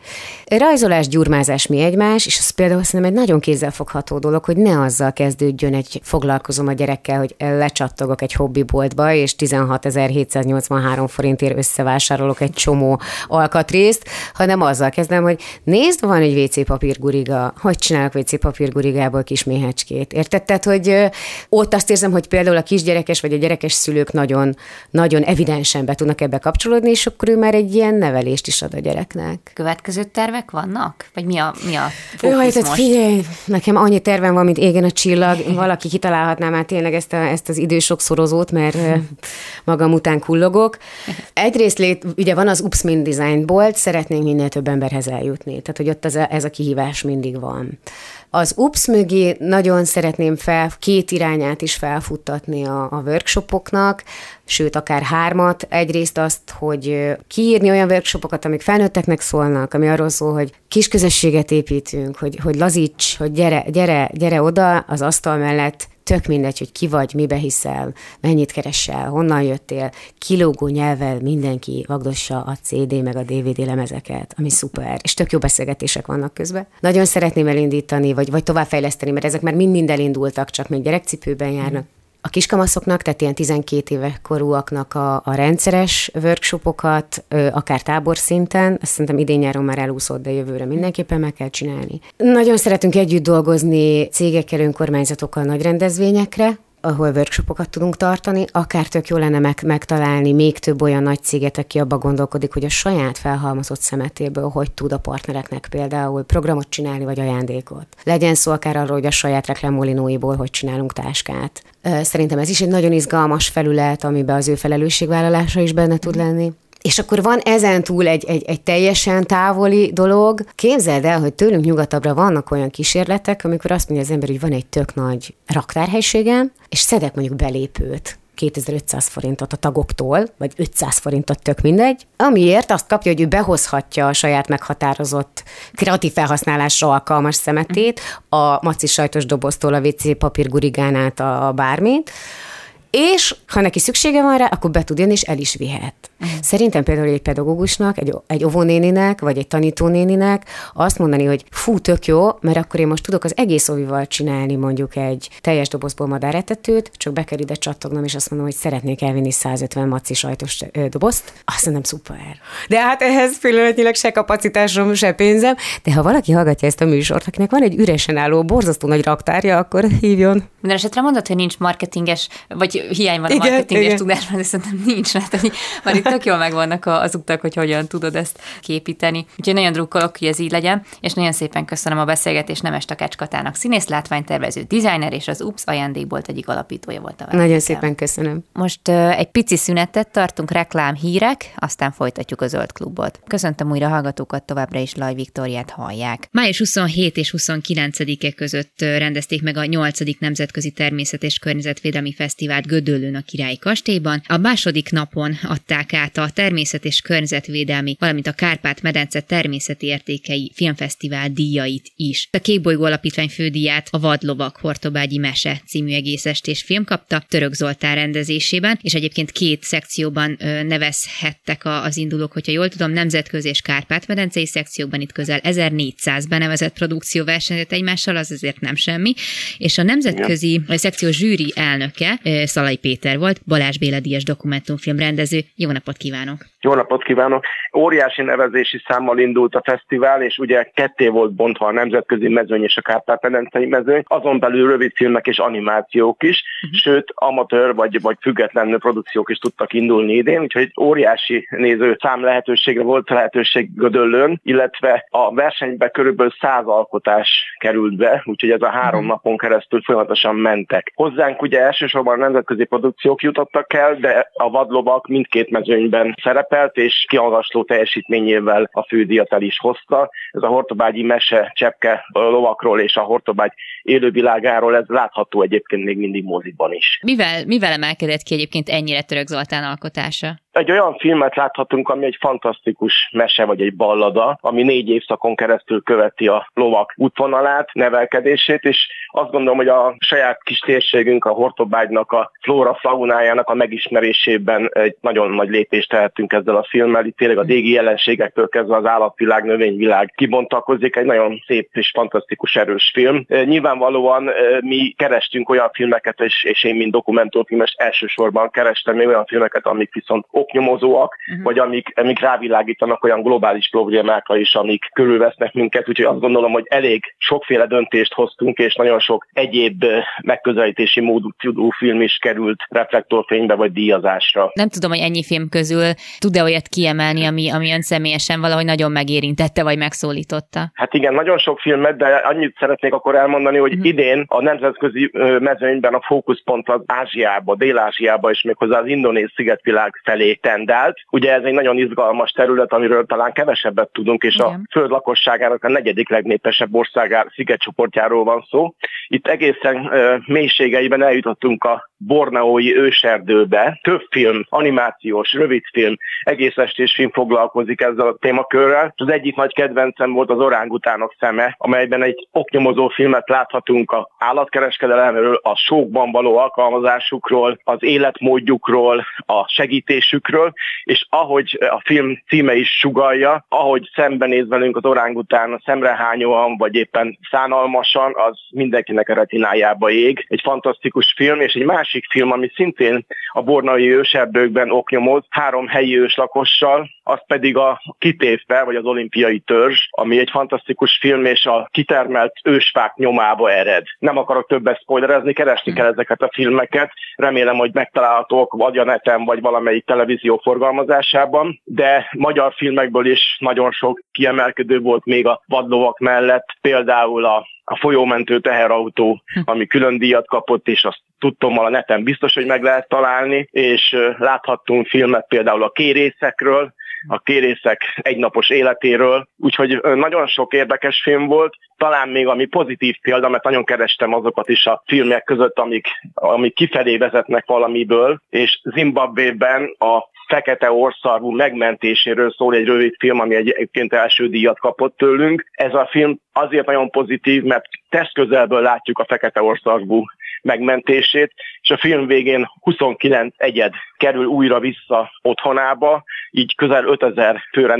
Rajzolás, gyurmázás mi egymás, és az például szerintem egy nagyon kézzelfogható dolog, hogy ne azzal kezdődjön egy foglalkozom a gyerekkel, hogy lecsattogok egy hobbiboltba, és 16.783 forintért összevásárolok egy csomó alkatrészt, hanem azzal kezdem, hogy nézd, van egy WC papírguriga, hogy csinálok WC papírgurigából kis méhecskét. Érted? Tehát, hogy ott azt érzem, hogy például a kisgyerekes vagy a gyerekes szülők nagyon, nagyon evidensen be tudnak ebbe kapcsolódni, és akkor ő már egy ilyen nevelést is ad a gyereknek. Következő tervek vannak? Vagy mi a, mi a fókusz Jaj, tehát figyelj, nekem annyi tervem van, mint égen a csillag. Valaki kitalálhatná már tényleg ezt, a, ezt az idősokszorozót, mert magam után kullogok. Egyrészt lét, ugye van az Ups Min Design bolt, szeretnénk minél több emberhez eljutni. Tehát, hogy ott ez a, ez a kihívás mindig van. Az UPS mögé nagyon szeretném fel két irányát is felfuttatni a, a workshopoknak, sőt, akár hármat. Egyrészt azt, hogy kiírni olyan workshopokat, amik felnőtteknek szólnak, ami arról szól, hogy kis közösséget építünk, hogy, hogy lazíts, hogy gyere, gyere, gyere oda az asztal mellett, tök mindegy, hogy ki vagy, mibe hiszel, mennyit keresel, honnan jöttél, kilógó nyelvvel mindenki vagdossa a CD meg a DVD lemezeket, ami szuper, és tök jó beszélgetések vannak közben. Nagyon szeretném elindítani, vagy, vagy továbbfejleszteni, mert ezek már mind-mind elindultak, csak még gyerekcipőben járnak a kiskamaszoknak, tehát ilyen 12 éve korúaknak a, a rendszeres workshopokat, akár tábor szinten, azt szerintem idén-nyáron már elúszott, de jövőre mindenképpen meg kell csinálni. Nagyon szeretünk együtt dolgozni cégekkel, önkormányzatokkal, nagy rendezvényekre, ahol workshopokat tudunk tartani, akár tök jó lenne meg, megtalálni még több olyan nagy céget, aki abba gondolkodik, hogy a saját felhalmozott szemetéből hogy tud a partnereknek például programot csinálni, vagy ajándékot. Legyen szó akár arról, hogy a saját reklámolinóiból hogy csinálunk táskát. Szerintem ez is egy nagyon izgalmas felület, amiben az ő felelősségvállalása is benne tud lenni. És akkor van ezen túl egy, egy, egy teljesen távoli dolog. Képzeld el, hogy tőlünk nyugatabbra vannak olyan kísérletek, amikor azt mondja az ember, hogy van egy tök nagy raktárhelységem, és szedek mondjuk belépőt 2500 forintot a tagoktól, vagy 500 forintot, tök mindegy, amiért azt kapja, hogy ő behozhatja a saját meghatározott kreatív felhasználásra alkalmas szemetét, a maci sajtos doboztól a WC papír gurigánát a, a bármit, és ha neki szüksége van rá, akkor be tud jönni, és el is vihet. Uh-huh. Szerintem például egy pedagógusnak, egy, egy óvónéninek, vagy egy tanítónéninek azt mondani, hogy fú, tök jó, mert akkor én most tudok az egész óvival csinálni mondjuk egy teljes dobozból madáretetőt, csak be kell ide csattognom, és azt mondom, hogy szeretnék elvinni 150 maci sajtos dobozt. Azt mondom, szuper. De hát ehhez pillanatnyilag se kapacitásom, se pénzem. De ha valaki hallgatja ezt a műsort, akinek van egy üresen álló, borzasztó nagy raktárja, akkor hívjon. Minden esetre mondod, hogy nincs marketinges, vagy hiány van a marketinges igen. tudásban, de szerintem nincs, mert hogy már itt tök jól megvannak az utak, hogy hogyan tudod ezt képíteni. Úgyhogy nagyon drukkolok, hogy ez így legyen, és nagyon szépen köszönöm a beszélgetést Nemes Takács Katának, színész, látványtervező, designer, és az UPS ajándékbolt egyik alapítója volt a Nagyon szépen köszönöm. Most uh, egy pici szünetet tartunk, reklám hírek, aztán folytatjuk a Zöld Klubot. Köszöntöm újra hallgatókat, továbbra is Laj Viktoriát hallják. Május 27 és 29-e között rendezték meg a 8. Nemzetközi Természet és Környezetvédelmi Fesztivált Gödöllőn a Királyi Kastélyban. A második napon adták át a Természet és Környezetvédelmi, valamint a Kárpát-medence természeti értékei filmfesztivál díjait is. A Kékbolygó Alapítvány fődíját a Vadlovak Hortobágyi Mese című egészestés film kapta Török Zoltán rendezésében, és egyébként két szekcióban nevezhettek az indulók, hogyha jól tudom, nemzetközi és Kárpát-medencei szekciókban itt közel 1400 benevezett produkció versenyzett egymással, az azért nem semmi, és a nemzetközi ja. szekció zsűri elnöke Szalai Péter volt, Balázs Béla Díjas dokumentumfilm rendező. Jó kívánok! Jó napot kívánok! Óriási nevezési számmal indult a fesztivál, és ugye ketté volt bontva a nemzetközi mezőny és a Kárpát-medencei mezőny, azon belül rövidfilmek és animációk is, uh-huh. sőt, amatőr vagy, vagy független produkciók is tudtak indulni idén, úgyhogy óriási néző szám lehetőségre volt lehetőség Gödöllőn, illetve a versenybe körülbelül száz alkotás került be, úgyhogy ez a három uh-huh. napon keresztül folyamatosan mentek. Hozzánk ugye elsősorban nemzetközi produkciók jutottak el, de a vadlovak mindkét mezőnyben szerepelt, és kiagasló teljesítményével a fődíjat el is hozta. Ez a Hortobágyi mese Csepke lovakról és a Hortobágy élővilágáról, ez látható egyébként még mindig mozikban is. Mivel, mivel emelkedett ki egyébként ennyire Török Zoltán alkotása? Egy olyan filmet láthatunk, ami egy fantasztikus mese vagy egy ballada, ami négy évszakon keresztül követi a lovak útvonalát, nevelkedését, és azt gondolom, hogy a saját kis térségünk, a Hortobágynak, a flóra faunájának a megismerésében egy nagyon nagy lépést tehetünk ezzel a filmmel. Itt tényleg a dégi jelenségektől kezdve az állatvilág, növényvilág kibontakozik, egy nagyon szép és fantasztikus erős film. Nyilvánvalóan mi kerestünk olyan filmeket, és, és én, mint dokumentumfilmes elsősorban kerestem még olyan filmeket, amik viszont oknyomozóak, uh-huh. vagy amik, amik rávilágítanak olyan globális problémákra is, amik körülvesznek minket, úgyhogy azt gondolom, hogy elég sokféle döntést hoztunk, és nagyon sok egyéb megközelítési módú film is került reflektorfénybe vagy díjazásra. Nem tudom, hogy ennyi film közül tud-e olyat kiemelni, ami, ami ön személyesen valahogy nagyon megérintette, vagy megszólította? Hát igen, nagyon sok filmet, de annyit szeretnék akkor elmondani, hogy uh-huh. idén a nemzetközi mezőnyben a fókuszpont az Ázsiába, Dél-Ázsiába és méghozzá az indonéz szigetvilág felé tendált. Ugye ez egy nagyon izgalmas terület, amiről talán kevesebbet tudunk, és igen. a föld lakosságának a negyedik legnépesebb országár szigetcsoportjáról van szó. Itt egészen uh, mélységeiben eljutottunk a borneói őserdőbe. Több film, animációs, rövidfilm, egész estés film foglalkozik ezzel a témakörrel. Az egyik nagy kedvencem volt az Orángutánok szeme, amelyben egy oknyomozó filmet láthatunk a állatkereskedelemről, a sókban való alkalmazásukról, az életmódjukról, a segítésükről, és ahogy a film címe is sugalja, ahogy szembenéz velünk az orángután szemrehányóan, vagy éppen szánalmasan, az mindenkinek a retinájába ég. Egy fantasztikus film, és egy másik film, ami szintén a bornai őserdőkben oknyomoz, három helyi őslakossal, az pedig a kitévbe, vagy az olimpiai törzs, ami egy fantasztikus film, és a kitermelt ősfák nyomába ered. Nem akarok többet spoilerezni, keresni kell ezeket a filmeket. Remélem, hogy megtalálhatók vagy a neten, vagy valamelyik televízió forgalmazásában, de magyar filmekből is nagyon sok kiemelkedő volt még a vadlovak mellett, például a a folyómentő teherautó, hm. ami külön díjat kapott, és azt tudtom, a neten biztos, hogy meg lehet találni, és láthattunk filmet például a kérészekről, a kérészek egynapos életéről, úgyhogy nagyon sok érdekes film volt. Talán még ami pozitív példa, mert nagyon kerestem azokat is a filmek között, amik, amik kifelé vezetnek valamiből, és Zimbabwe-ben a fekete orszarvú megmentéséről szól egy rövid film, ami egyébként első díjat kapott tőlünk. Ez a film azért nagyon pozitív, mert testközelből látjuk a fekete orszarvú megmentését, és a film végén 29 egyed kerül újra vissza otthonába, így közel 5000 főre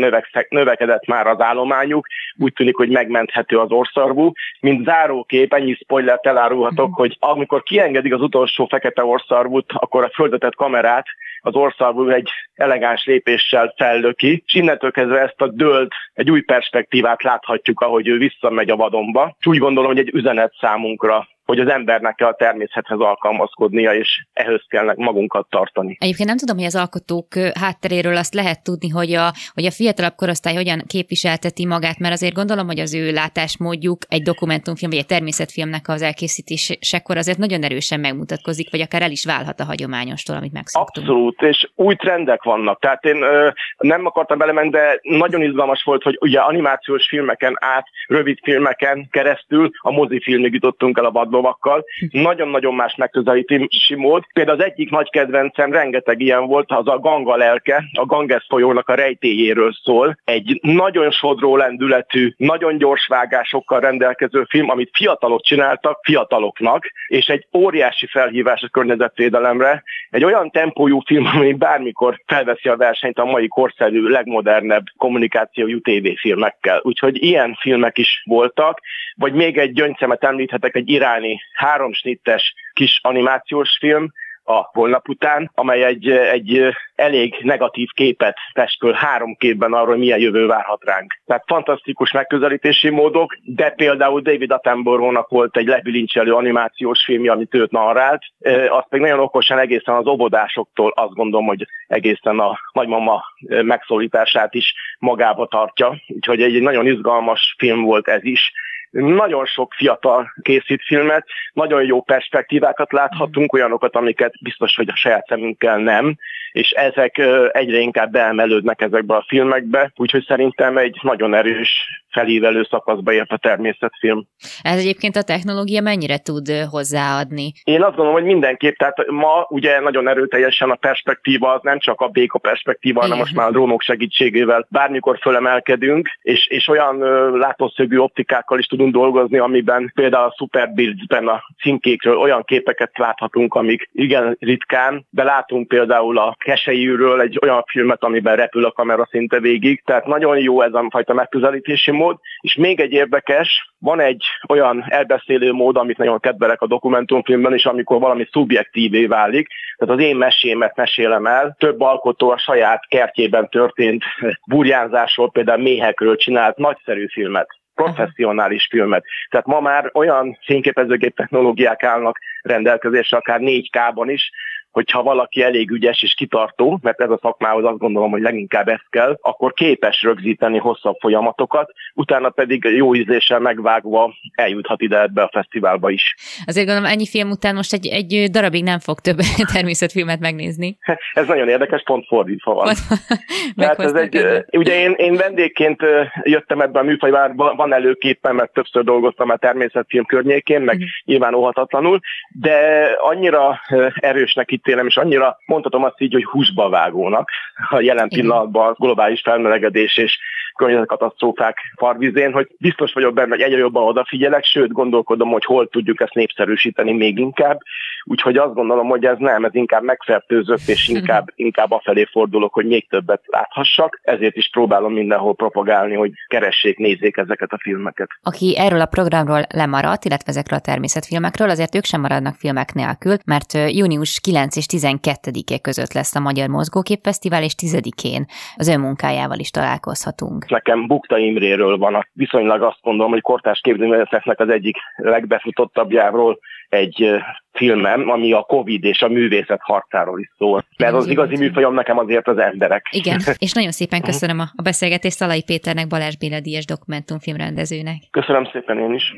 növekedett már az állományuk, úgy tűnik, hogy megmenthető az orszarvú. Mint zárókép, ennyi spoilert elárulhatok, uh-huh. hogy amikor kiengedik az utolsó fekete orszarvút, akkor a földetett kamerát az országból egy elegáns lépéssel fellöki, és innentől kezdve ezt a dölt, egy új perspektívát láthatjuk, ahogy ő visszamegy a vadonba. És úgy gondolom, hogy egy üzenet számunkra hogy az embernek kell a természethez alkalmazkodnia, és ehhez kell magunkat tartani. Egyébként nem tudom, hogy az alkotók hátteréről azt lehet tudni, hogy a, hogy a fiatalabb korosztály hogyan képviselteti magát, mert azért gondolom, hogy az ő látásmódjuk egy dokumentumfilm vagy egy természetfilmnek az elkészítésekor azért nagyon erősen megmutatkozik, vagy akár el is válhat a hagyományostól, amit megszoktunk. Abszolút, és új trendek vannak. Tehát én ö, nem akartam belemenni, de nagyon izgalmas volt, hogy ugye animációs filmeken át, rövid filmeken keresztül a mozifilmig jutottunk el a lovakkal. Nagyon-nagyon más megközelítési mód. Például az egyik nagy kedvencem, rengeteg ilyen volt, az a Ganga lelke, a Ganges folyónak a rejtéjéről szól. Egy nagyon sodró lendületű, nagyon gyors vágásokkal rendelkező film, amit fiatalok csináltak, fiataloknak, és egy óriási felhívás a környezetvédelemre. Egy olyan tempójú film, ami bármikor felveszi a versenyt a mai korszerű, legmodernebb kommunikációjú tévéfilmekkel. Úgyhogy ilyen filmek is voltak, vagy még egy gyöngyszemet említhetek, egy irány csinálni három snittes kis animációs film, a holnap után, amely egy, egy elég negatív képet festköl három képben arról, milyen jövő várhat ránk. Tehát fantasztikus megközelítési módok, de például David Attenborough-nak volt egy lebilincselő animációs filmje, amit őt narrált, azt még nagyon okosan egészen az óvodásoktól azt gondolom, hogy egészen a nagymama megszólítását is magába tartja. Úgyhogy egy nagyon izgalmas film volt ez is nagyon sok fiatal készít filmet, nagyon jó perspektívákat láthatunk, olyanokat, amiket biztos, hogy a saját szemünkkel nem, és ezek egyre inkább beemelődnek ezekbe a filmekbe, úgyhogy szerintem egy nagyon erős felívelő szakaszba ért a természetfilm. Ez egyébként a technológia mennyire tud hozzáadni? Én azt gondolom, hogy mindenképp, tehát ma ugye nagyon erőteljesen a perspektíva az nem csak a béka perspektíva, hanem most már a drónok segítségével bármikor fölemelkedünk, és, és olyan látószögű optikákkal is tudunk dolgozni, amiben például a Superbirds-ben a címkékről olyan képeket láthatunk, amik igen ritkán, de látunk például a keselyűről egy olyan filmet, amiben repül a kamera szinte végig, tehát nagyon jó ez a fajta megközelítési mód, és még egy érdekes, van egy olyan elbeszélő mód, amit nagyon kedvelek a dokumentumfilmben is, amikor valami szubjektívé válik, tehát az én mesémet mesélem el, több alkotó a saját kertjében történt burjánzásról, például méhekről csinált nagyszerű filmet professzionális filmet. Tehát ma már olyan fényképezőgép technológiák állnak rendelkezésre, akár 4K-ban is, hogyha valaki elég ügyes és kitartó, mert ez a szakmához azt gondolom, hogy leginkább ez kell, akkor képes rögzíteni hosszabb folyamatokat, utána pedig jó ízléssel megvágva eljuthat ide ebbe a fesztiválba is. Azért gondolom, ennyi film után most egy, egy darabig nem fog több természetfilmet megnézni. Ez nagyon érdekes, pont fordítva van. Tehát ez egy, ugye én, én vendégként jöttem ebbe a műfajba, van előképpen, mert többször dolgoztam a természetfilm környékén, meg uh-huh. nyilván óhatatlanul, de annyira erősnek ítélem, és annyira mondhatom azt így, hogy húsba vágónak a jelen pillanatban globális felmelegedés és környezetkatasztrófák farvizén, hogy biztos vagyok benne, hogy egyre jobban odafigyelek, sőt gondolkodom, hogy hol tudjuk ezt népszerűsíteni még inkább. Úgyhogy azt gondolom, hogy ez nem, ez inkább megfertőzött, és inkább, inkább afelé fordulok, hogy még többet láthassak. Ezért is próbálom mindenhol propagálni, hogy keressék, nézzék ezeket a filmeket. Aki erről a programról lemaradt, illetve ezekről a természetfilmekről, azért ők sem maradnak filmek nélkül, mert június 9 és 12-e között lesz a Magyar Mozgóképfesztivál, és 10-én az ő munkájával is találkozhatunk. Nekem Bukta Imréről van, a viszonylag azt gondolom, hogy kortás képzőművészeknek az egyik legbefutottabbjáról egy filmem, ami a Covid és a művészet harcáról is szól. Mert az igazi műfajom nekem azért az emberek. Igen, és nagyon szépen köszönöm a beszélgetést Szalai Péternek, Balázs Béla Díjas dokumentumfilmrendezőnek. Köszönöm szépen én is.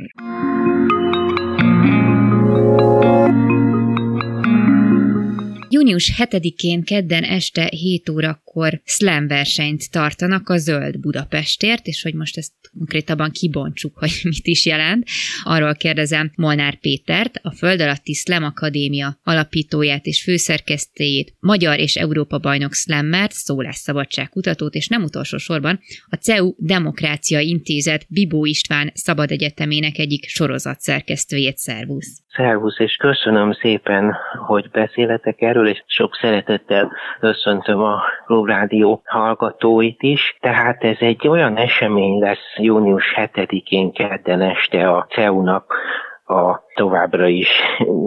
Június 7-én kedden este 7 órakor slam versenyt tartanak a Zöld Budapestért, és hogy most ezt konkrétabban kibontsuk, hogy mit is jelent. Arról kérdezem Molnár Pétert, a Föld alatti Slam Akadémia alapítóját és főszerkesztőjét, magyar és Európa bajnok slammert, szólásszabadságkutatót, és nem utolsó sorban a CEU Demokrácia Intézet Bibó István Szabad Egyetemének egyik sorozat szerkesztőjét. Szervusz! Szervusz, és köszönöm szépen, hogy beszéletek erről, és sok szeretettel köszöntöm a Klubrádió hallgatóit is. Tehát ez egy olyan esemény lesz június 7-én kedden este a CEU-nak a továbbra is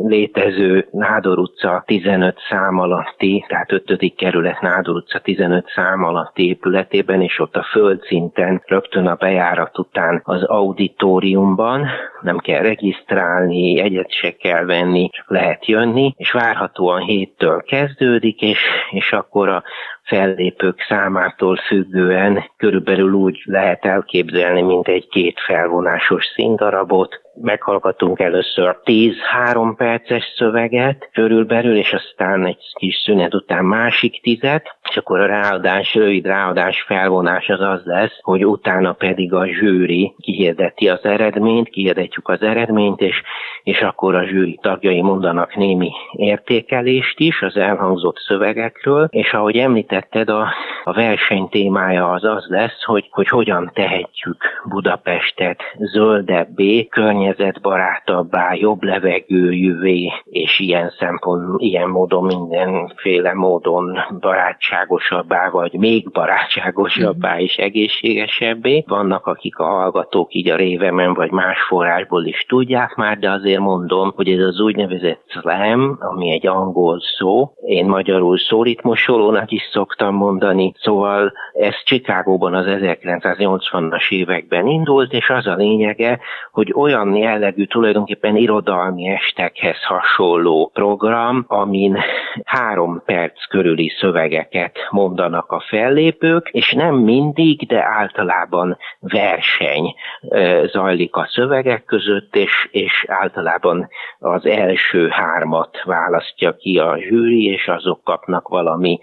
létező Nádor utca 15 szám alatti, tehát 5. kerület Nádor utca 15 szám alatti épületében, és ott a földszinten rögtön a bejárat után az auditoriumban, nem kell regisztrálni, egyet se kell venni, csak lehet jönni, és várhatóan héttől kezdődik, és, és akkor a fellépők számától függően körülbelül úgy lehet elképzelni, mint egy két felvonásos színdarabot. Meghallgatunk először 10-3 perces szöveget körülbelül, és aztán egy kis szünet után másik tizet, és akkor a ráadás, rövid ráadás felvonás az az lesz, hogy utána pedig a zsűri kihirdeti az eredményt, kihirdetjük az eredményt, és, és akkor a zsűri tagjai mondanak némi értékelést is az elhangzott szövegekről, és ahogy említett, említetted, a, a verseny témája az az lesz, hogy, hogy hogyan tehetjük Budapestet zöldebbé, környezetbarátabbá, jobb levegőjűvé, és ilyen szempont, ilyen módon mindenféle módon barátságosabbá, vagy még barátságosabbá és egészségesebbé. Vannak, akik a hallgatók így a révemen, vagy más forrásból is tudják már, de azért mondom, hogy ez az úgynevezett slam, ami egy angol szó, én magyarul szólítmosolónak is szok szoktam mondani. Szóval ez Csikágóban az 1980-as években indult, és az a lényege, hogy olyan jellegű tulajdonképpen irodalmi estekhez hasonló program, amin három perc körüli szövegeket mondanak a fellépők, és nem mindig, de általában verseny zajlik a szövegek között, és, és általában az első hármat választja ki a zsűri, és azok kapnak valami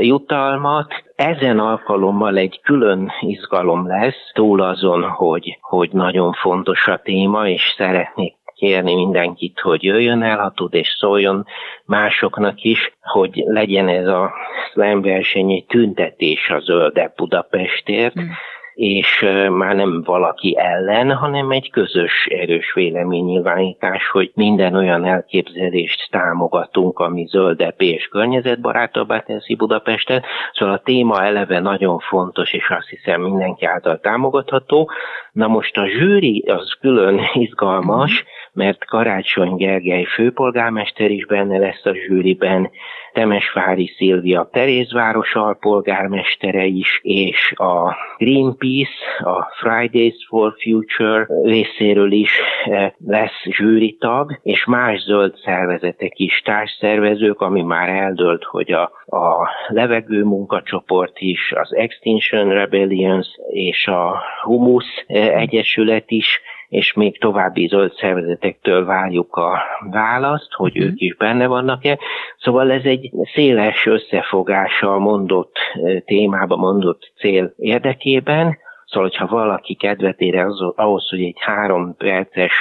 jutalmat. Ezen alkalommal egy külön izgalom lesz, túl azon, hogy, hogy nagyon fontos a téma, és szeretnék kérni mindenkit, hogy jöjjön el, ha tud, és szóljon másoknak is, hogy legyen ez a slam verseny egy tüntetés a zöldebb Budapestért, mm és már nem valaki ellen, hanem egy közös erős véleménynyilvánítás, hogy minden olyan elképzelést támogatunk, ami zöldebb és környezetbarátabbá teszi Budapestet. Szóval a téma eleve nagyon fontos, és azt hiszem mindenki által támogatható. Na most a zsűri az külön izgalmas, mert Karácsony Gergely főpolgármester is benne lesz a zsűriben, Temesvári Szilvia Terézváros alpolgármestere is, és a Greenpeace, a Fridays for Future részéről is eh, lesz zsűritag, és más zöld szervezetek is társszervezők, ami már eldölt, hogy a, a levegő munkacsoport is, az Extinction Rebellions és a Humus eh, Egyesület is és még további zöld szervezetektől várjuk a választ, hogy ők is benne vannak-e. Szóval ez egy széles összefogással mondott témába, mondott cél érdekében, Szóval, hogyha valaki kedvet ére ahhoz, hogy egy három perces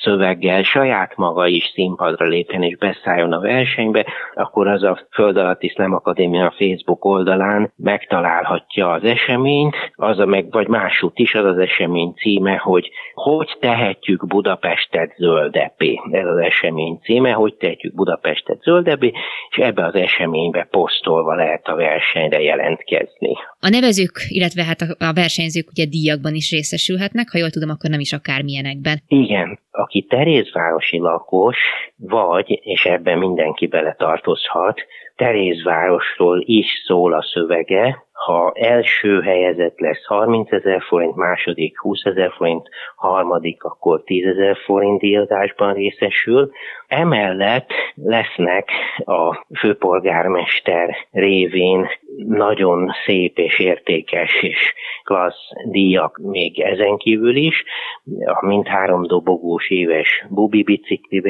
szöveggel saját maga is színpadra lépjen és beszálljon a versenybe, akkor az a Föld alatt Iszlám Akadémia Facebook oldalán megtalálhatja az eseményt, az a meg, vagy másút is az az esemény címe, hogy hogy tehetjük Budapestet zöldepé. Ez az esemény címe, hogy tehetjük Budapestet zöldepé, és ebbe az eseménybe posztolva lehet a versenyre jelentkezni. A nevezők, illetve hát a versenyzők ugye díjakban is részesülhetnek, ha jól tudom, akkor nem is akármilyenekben. Igen, aki Terézvárosi lakos, vagy, és ebben mindenki bele tartozhat, Terézvárosról is szól a szövege, ha első helyezett lesz 30 ezer forint, második 20 ezer forint, harmadik akkor 10 ezer forint díjazásban részesül. Emellett lesznek a főpolgármester révén nagyon szép és értékes és klassz díjak még ezen kívül is. A mindhárom dobogós éves bubi bicikli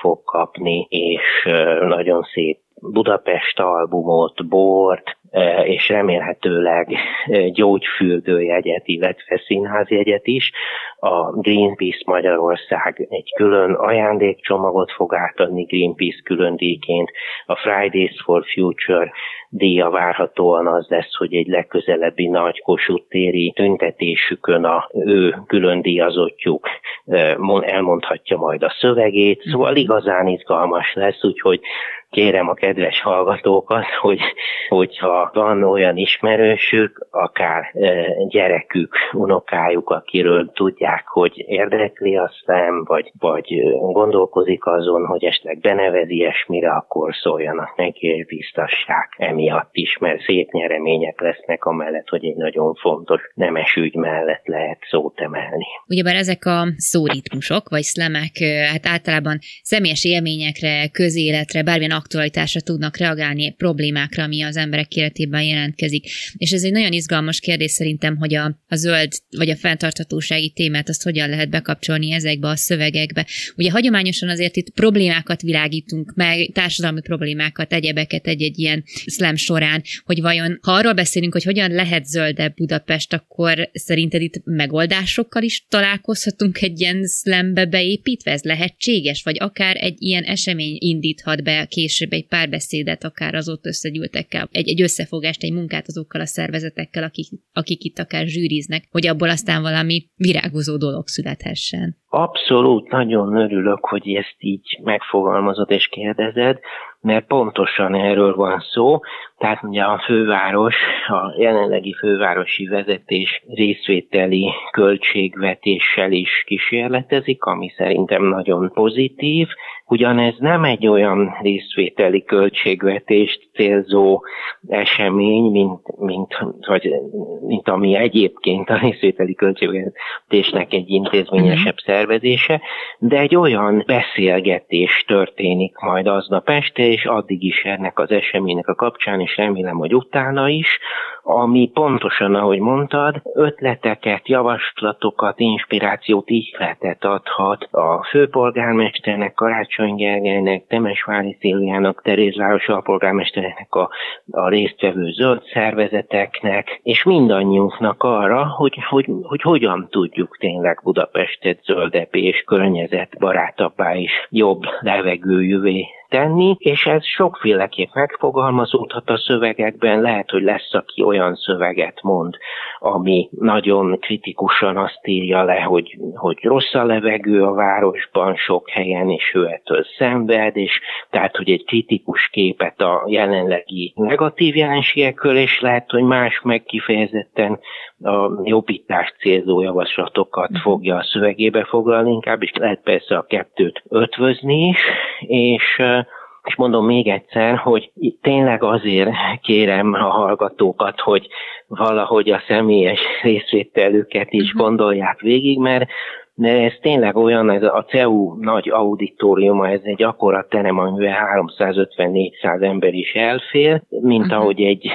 fog kapni, és nagyon szép Budapest albumot, bort, e, és remélhetőleg e, gyógyfürdőjegyet, illetve színházjegyet is. A Greenpeace Magyarország egy külön ajándékcsomagot fog átadni Greenpeace külön díjként. A Fridays for Future díja várhatóan az lesz, hogy egy legközelebbi nagy Kossuth téri tüntetésükön a ő külön díjazottjuk e, elmondhatja majd a szövegét, szóval igazán izgalmas lesz, úgyhogy kérem a kedves hallgatókat, hogy, hogyha van olyan ismerősük, akár e, gyerekük, unokájuk, akiről tudják, hogy érdekli a szem, vagy, vagy e, gondolkozik azon, hogy esetleg benevezi ilyesmire, akkor szóljanak neki, és biztassák emiatt is, mert szép nyeremények lesznek amellett, hogy egy nagyon fontos nemes ügy mellett lehet szót emelni. Ugyebár ezek a szóritmusok, vagy szlemek, e, hát általában személyes élményekre, közéletre, bármilyen aktualitásra tudnak reagálni, problémákra, ami az emberek életében jelentkezik. És ez egy nagyon izgalmas kérdés szerintem, hogy a, a zöld vagy a fenntarthatósági témát azt hogyan lehet bekapcsolni ezekbe a szövegekbe. Ugye hagyományosan azért itt problémákat világítunk meg, társadalmi problémákat, egyebeket egy-egy ilyen slam során, hogy vajon, ha arról beszélünk, hogy hogyan lehet zöldebb Budapest, akkor szerinted itt megoldásokkal is találkozhatunk egy ilyen slambe beépítve? Ez lehetséges? Vagy akár egy ilyen esemény indíthat be később egy párbeszédet, akár az ott összegyűltekkel, egy, egy összefogást, egy munkát azokkal a szervezetekkel, akik, akik itt akár zsűriznek, hogy abból aztán valami virágozó dolog születhessen. Abszolút, nagyon örülök, hogy ezt így megfogalmazod és kérdezed, mert pontosan erről van szó. Tehát ugye a főváros, a jelenlegi fővárosi vezetés részvételi költségvetéssel is kísérletezik, ami szerintem nagyon pozitív, Ugyanez nem egy olyan részvételi költségvetést célzó esemény, mint, mint, vagy, mint ami egyébként a részvételi költségvetésnek egy intézményesebb mhm. szervezése, de egy olyan beszélgetés történik majd aznap este, és addig is ennek az eseménynek a kapcsán, és remélem, hogy utána is, ami pontosan, ahogy mondtad, ötleteket, javaslatokat, inspirációt, ihletet adhat a főpolgármesternek, Karácsony Gergelynek, Temesvári Szilviának, Terézváros alpolgármesternek, a, a résztvevő zöld szervezeteknek, és mindannyiunknak arra, hogy, hogy, hogy hogyan tudjuk tényleg Budapestet zöldebb és környezetbarátabbá és jobb levegőjűvé tenni, és ez sokféleképp megfogalmazódhat a szövegekben, lehet, hogy lesz, aki olyan szöveget mond, ami nagyon kritikusan azt írja le, hogy, hogy rossz a levegő a városban sok helyen, és ő ettől szenved, és tehát, hogy egy kritikus képet a jelenlegi negatív jelenségekről, és lehet, hogy más meg kifejezetten a jobbítás célzó javaslatokat mhm. fogja a szövegébe foglalni inkább, és lehet persze a kettőt ötvözni is, és és mondom még egyszer, hogy tényleg azért kérem a hallgatókat, hogy valahogy a személyes részvételüket is mhm. gondolják végig, mert de ez tényleg olyan, ez a CEU nagy auditoriuma, ez egy akkora terem, amivel 350-400 ember is elfér, mint uh-huh. ahogy egy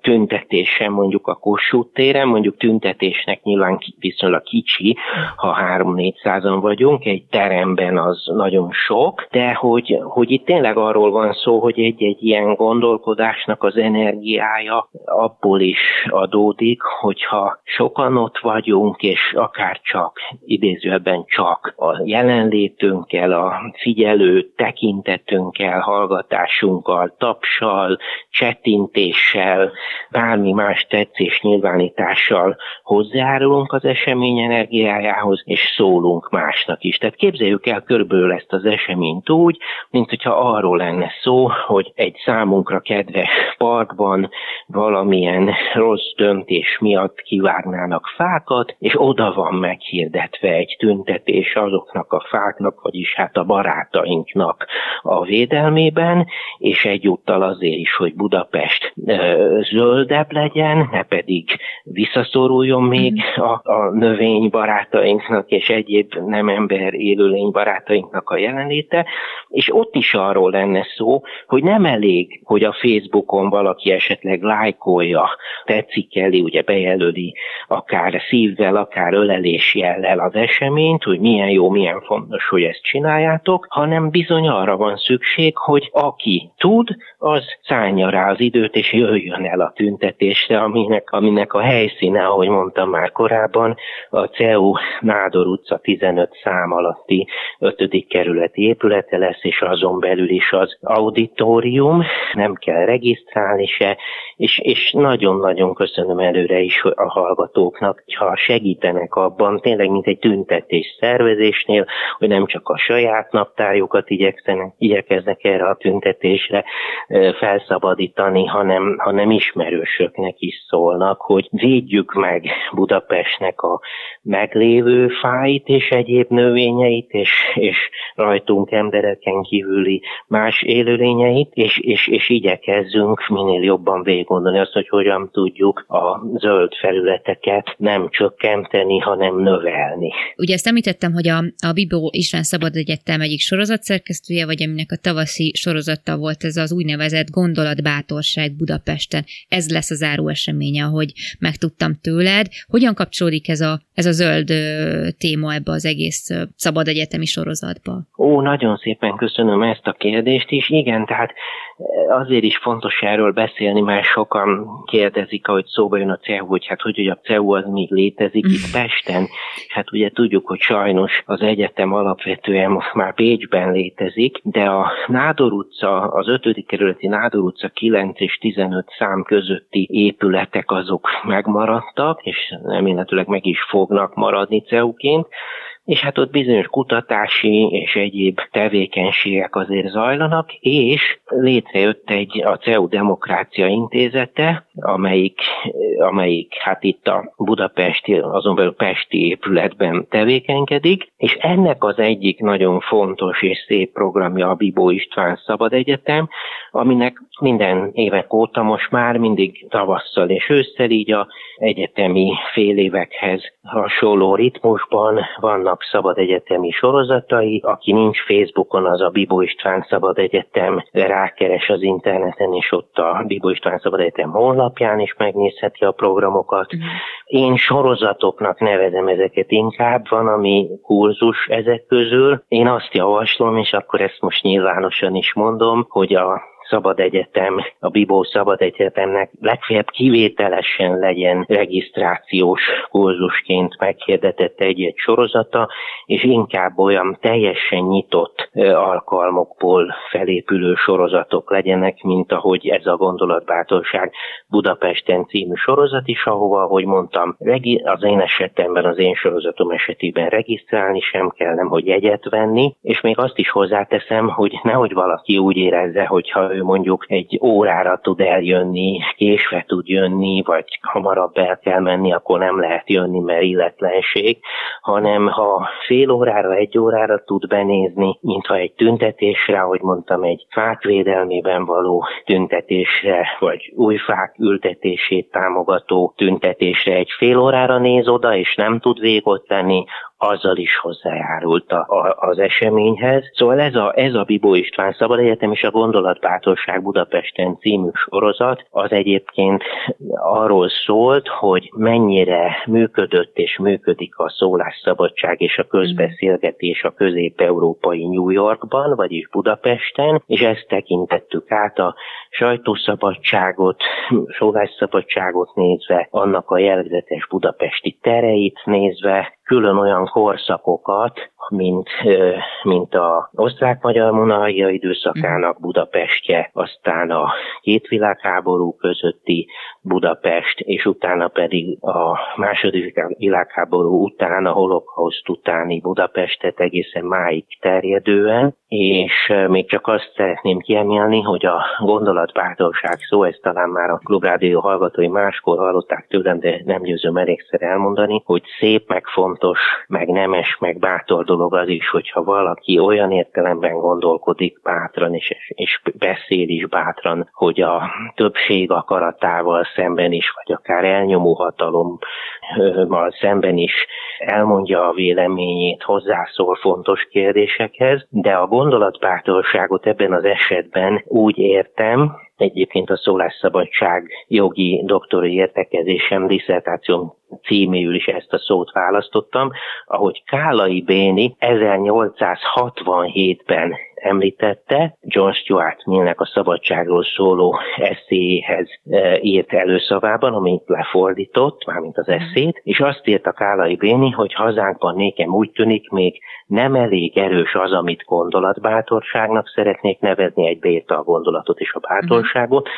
tüntetésen mondjuk a Kossuth téren, mondjuk tüntetésnek nyilván viszonylag kicsi, ha 3-400-an vagyunk, egy teremben az nagyon sok, de hogy, hogy itt tényleg arról van szó, hogy egy-egy ilyen gondolkodásnak az energiája abból is adódik, hogyha sokan ott vagyunk, és akár csak idéző idézőben csak a jelenlétünkkel, a figyelő tekintetünkkel, hallgatásunkkal, tapsal, csettintéssel, bármi más tetszés nyilvánítással hozzájárulunk az esemény energiájához, és szólunk másnak is. Tehát képzeljük el körülbelül ezt az eseményt úgy, mint hogyha arról lenne szó, hogy egy számunkra kedves parkban valamilyen rossz döntés miatt kivágnának fákat, és oda van meghirdetve egy tüntetés azoknak a fáknak, vagyis hát a barátainknak a védelmében, és egyúttal azért is, hogy Budapest zöldebb legyen, ne pedig visszaszoruljon még mm. a, a növény barátainknak és egyéb nem ember élőlény barátainknak a jelenléte, és ott is arról lenne szó, hogy nem elég, hogy a Facebookon valaki esetleg lájkolja, tetszik elé, ugye bejelöli akár szívvel, akár ölelés jellel az eseményt, hogy milyen jó, milyen fontos, hogy ezt csináljátok, hanem bizony arra van szükség, hogy aki tud, az szállja rá az időt, és jöjjön el a tüntetésre, aminek, aminek a helyszíne, ahogy mondtam már korábban, a CEU Nádor utca 15 szám alatti 5. kerületi épülete lesz, és azon belül is az auditorium, nem kell regisztrálni se, és, és nagyon-nagyon köszönöm előre is a hallgatóknak, ha segítenek abban, tényleg mint egy tüntetés szervezésnél, hogy nem csak a saját naptárjukat igyekeznek, igyekeznek erre a tüntetésre felszabadítani, hanem, hanem ismerősöknek is szólnak, hogy védjük meg Budapestnek a meglévő fáit és egyéb növényeit, és, és rajtunk embereken kívüli más élőlényeit, és, és, és igyekezzünk minél jobban végig gondolni azt, hogy hogyan tudjuk a zöld felületeket nem csökkenteni, hanem növelni. Ugye ezt említettem, hogy a, a Bibó István Szabad Egyetem egyik sorozatszerkesztője, vagy aminek a tavaszi sorozata volt ez az úgynevezett gondolatbátorság Budapesten. Ez lesz az záró eseménye, ahogy megtudtam tőled. Hogyan kapcsolódik ez a, ez a zöld téma ebbe az egész Szabad Egyetemi sorozatba? Ó, nagyon szépen köszönöm ezt a kérdést is. Igen, tehát azért is fontos erről beszélni, mert sokan kérdezik, ahogy szóba jön a CEU, hogy hát hogy, hogy a CEU az még létezik itt Pesten. Hát ugye tudjuk, hogy sajnos az egyetem alapvetően most már Bécsben létezik, de a Nádor utca, az 5. kerületi Nádor utca 9 és 15 szám közötti épületek azok megmaradtak, és remélhetőleg meg is fognak maradni CEU-ként és hát ott bizonyos kutatási és egyéb tevékenységek azért zajlanak, és létrejött egy a CEU Demokrácia Intézete, amelyik, amelyik hát itt a budapesti, azon belül pesti épületben tevékenykedik, és ennek az egyik nagyon fontos és szép programja a Bibó István Szabad Egyetem, aminek minden évek óta most már mindig tavasszal és ősszel így a egyetemi fél évekhez hasonló ritmusban vannak szabad egyetemi sorozatai. Aki nincs Facebookon, az a Bibó István Szabad Egyetem rákeres az interneten, és ott a Bibó István Szabad Egyetem honlapján is megnézheti a programokat. Mm. Én sorozatoknak nevezem ezeket inkább, van ami kurzus ezek közül. Én azt javaslom, és akkor ezt most nyilvánosan is mondom, hogy a Szabad Egyetem, a Bibó Szabad Egyetemnek legfeljebb kivételesen legyen regisztrációs kurzusként meghirdetett egy-egy sorozata, és inkább olyan teljesen nyitott alkalmokból felépülő sorozatok legyenek, mint ahogy ez a gondolatbátorság Budapesten című sorozat is, ahova, ahogy mondtam, az én esetemben, az én sorozatom esetében regisztrálni sem kell, nem hogy jegyet venni, és még azt is hozzáteszem, hogy nehogy valaki úgy érezze, hogyha ő mondjuk egy órára tud eljönni, késve tud jönni, vagy hamarabb el kell menni, akkor nem lehet jönni, mert illetlenség, hanem ha fél órára, egy órára tud benézni, mintha egy tüntetésre, ahogy mondtam, egy fák védelmében való tüntetésre, vagy új fák ültetését támogató tüntetésre egy fél órára néz oda, és nem tud végot tenni, azzal is hozzájárult a, a, az eseményhez. Szóval ez a, ez a Bibó István Szabad Egyetem és a Gondolatbátorság Budapesten című sorozat az egyébként arról szólt, hogy mennyire működött és működik a szólásszabadság és a közbeszélgetés a közép-európai New Yorkban, vagyis Budapesten, és ezt tekintettük át a sajtószabadságot, szólásszabadságot nézve, annak a jellegzetes budapesti tereit nézve, külön olyan korszakokat, mint, mint a osztrák-magyar monarchia időszakának Budapestje, aztán a két világháború közötti Budapest, és utána pedig a második világháború után, a holokauszt utáni Budapestet egészen máig terjedően, és még csak azt szeretném kiemelni, hogy a gondolatbátorság szó, ezt talán már a klubrádió hallgatói máskor hallották tőlem, de nem győzöm elégszer elmondani, hogy szép, meg fontos, meg nemes, meg bátor dolog az is, hogyha valaki olyan értelemben gondolkodik bátran, és, és beszél is bátran, hogy a többség akaratával szemben is, vagy akár elnyomó hatalommal szemben is elmondja a véleményét, hozzászól fontos kérdésekhez, de a gondolatbátorságot ebben az esetben úgy értem, egyébként a szólásszabadság jogi doktori értekezésem, diszertációm címéül is ezt a szót választottam, ahogy Kálai Béni 1867-ben említette, John Stuart Millnek a szabadságról szóló eszéhez e, írt előszavában, amit lefordított, mármint az eszét, és azt írta Kálai Béni, hogy hazánkban nékem úgy tűnik, még nem elég erős az, amit gondolatbátorságnak szeretnék nevezni, egy a gondolatot és a bátorságot,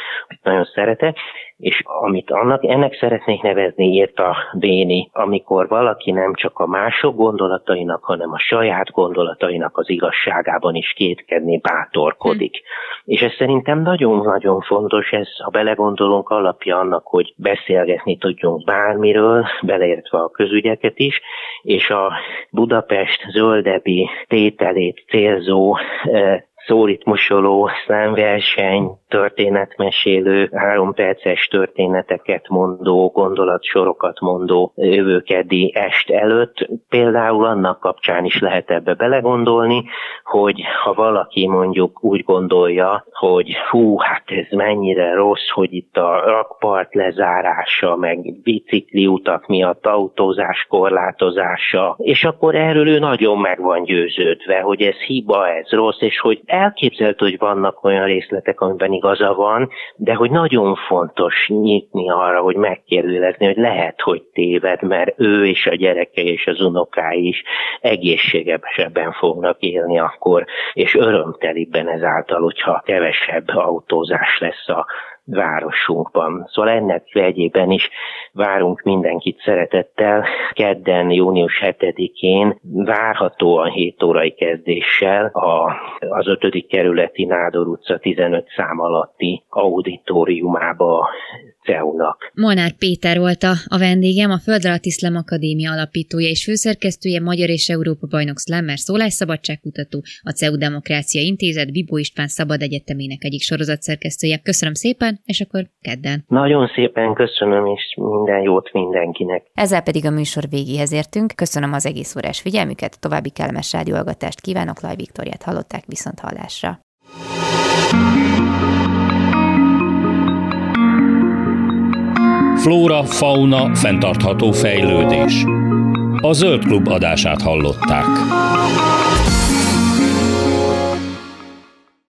nagyon szeretek, és amit annak, ennek szeretnék nevezni, írta Béni, amikor valaki nem csak a mások gondolatainak, hanem a saját gondolatainak az igazságában is kétkedni bátorkodik. Hm. És ez szerintem nagyon-nagyon fontos, ez, ha belegondolunk, alapja annak, hogy beszélgetni tudjunk bármiről, beleértve a közügyeket is, és a Budapest zöldebi tételét célzó eh, szóritmusoló számverseny, történetmesélő, három perces történeteket mondó, gondolatsorokat mondó jövőkeddi est előtt. Például annak kapcsán is lehet ebbe belegondolni, hogy ha valaki mondjuk úgy gondolja, hogy hú, hát ez mennyire rossz, hogy itt a rakpart lezárása, meg bicikliutak miatt autózás korlátozása, és akkor erről ő nagyon meg van győződve, hogy ez hiba, ez rossz, és hogy elképzelhető, hogy vannak olyan részletek, amiben igaza van, de hogy nagyon fontos nyitni arra, hogy megkérdőjelezni, hogy lehet, hogy téved, mert ő és a gyereke és az unokái is egészségesebben fognak élni akkor, és örömtelibben ezáltal, hogyha kevesebb autózás lesz a városunkban. Szóval ennek jegyében is várunk mindenkit szeretettel. Kedden, június 7-én várhatóan 7 órai kezdéssel a, az 5. kerületi Nádor utca 15 szám alatti auditoriumába CEU-nak. Molnár Péter volt a, a vendégem, a Föld Iszlám Akadémia alapítója és főszerkesztője, Magyar és Európa bajnok Slammer szólásszabadságkutató, a CEU Demokrácia Intézet Bibó István Szabad Egyetemének egyik sorozatszerkesztője. Köszönöm szépen, és akkor kedden. Nagyon szépen köszönöm, és minden jót mindenkinek. Ezzel pedig a műsor végéhez értünk. Köszönöm az egész órás figyelmüket, további kellemes rádióhallgatást kívánok, Laj Viktoriát hallották viszont hallásra. Flóra, fauna, fenntartható fejlődés. A Zöld Klub adását hallották.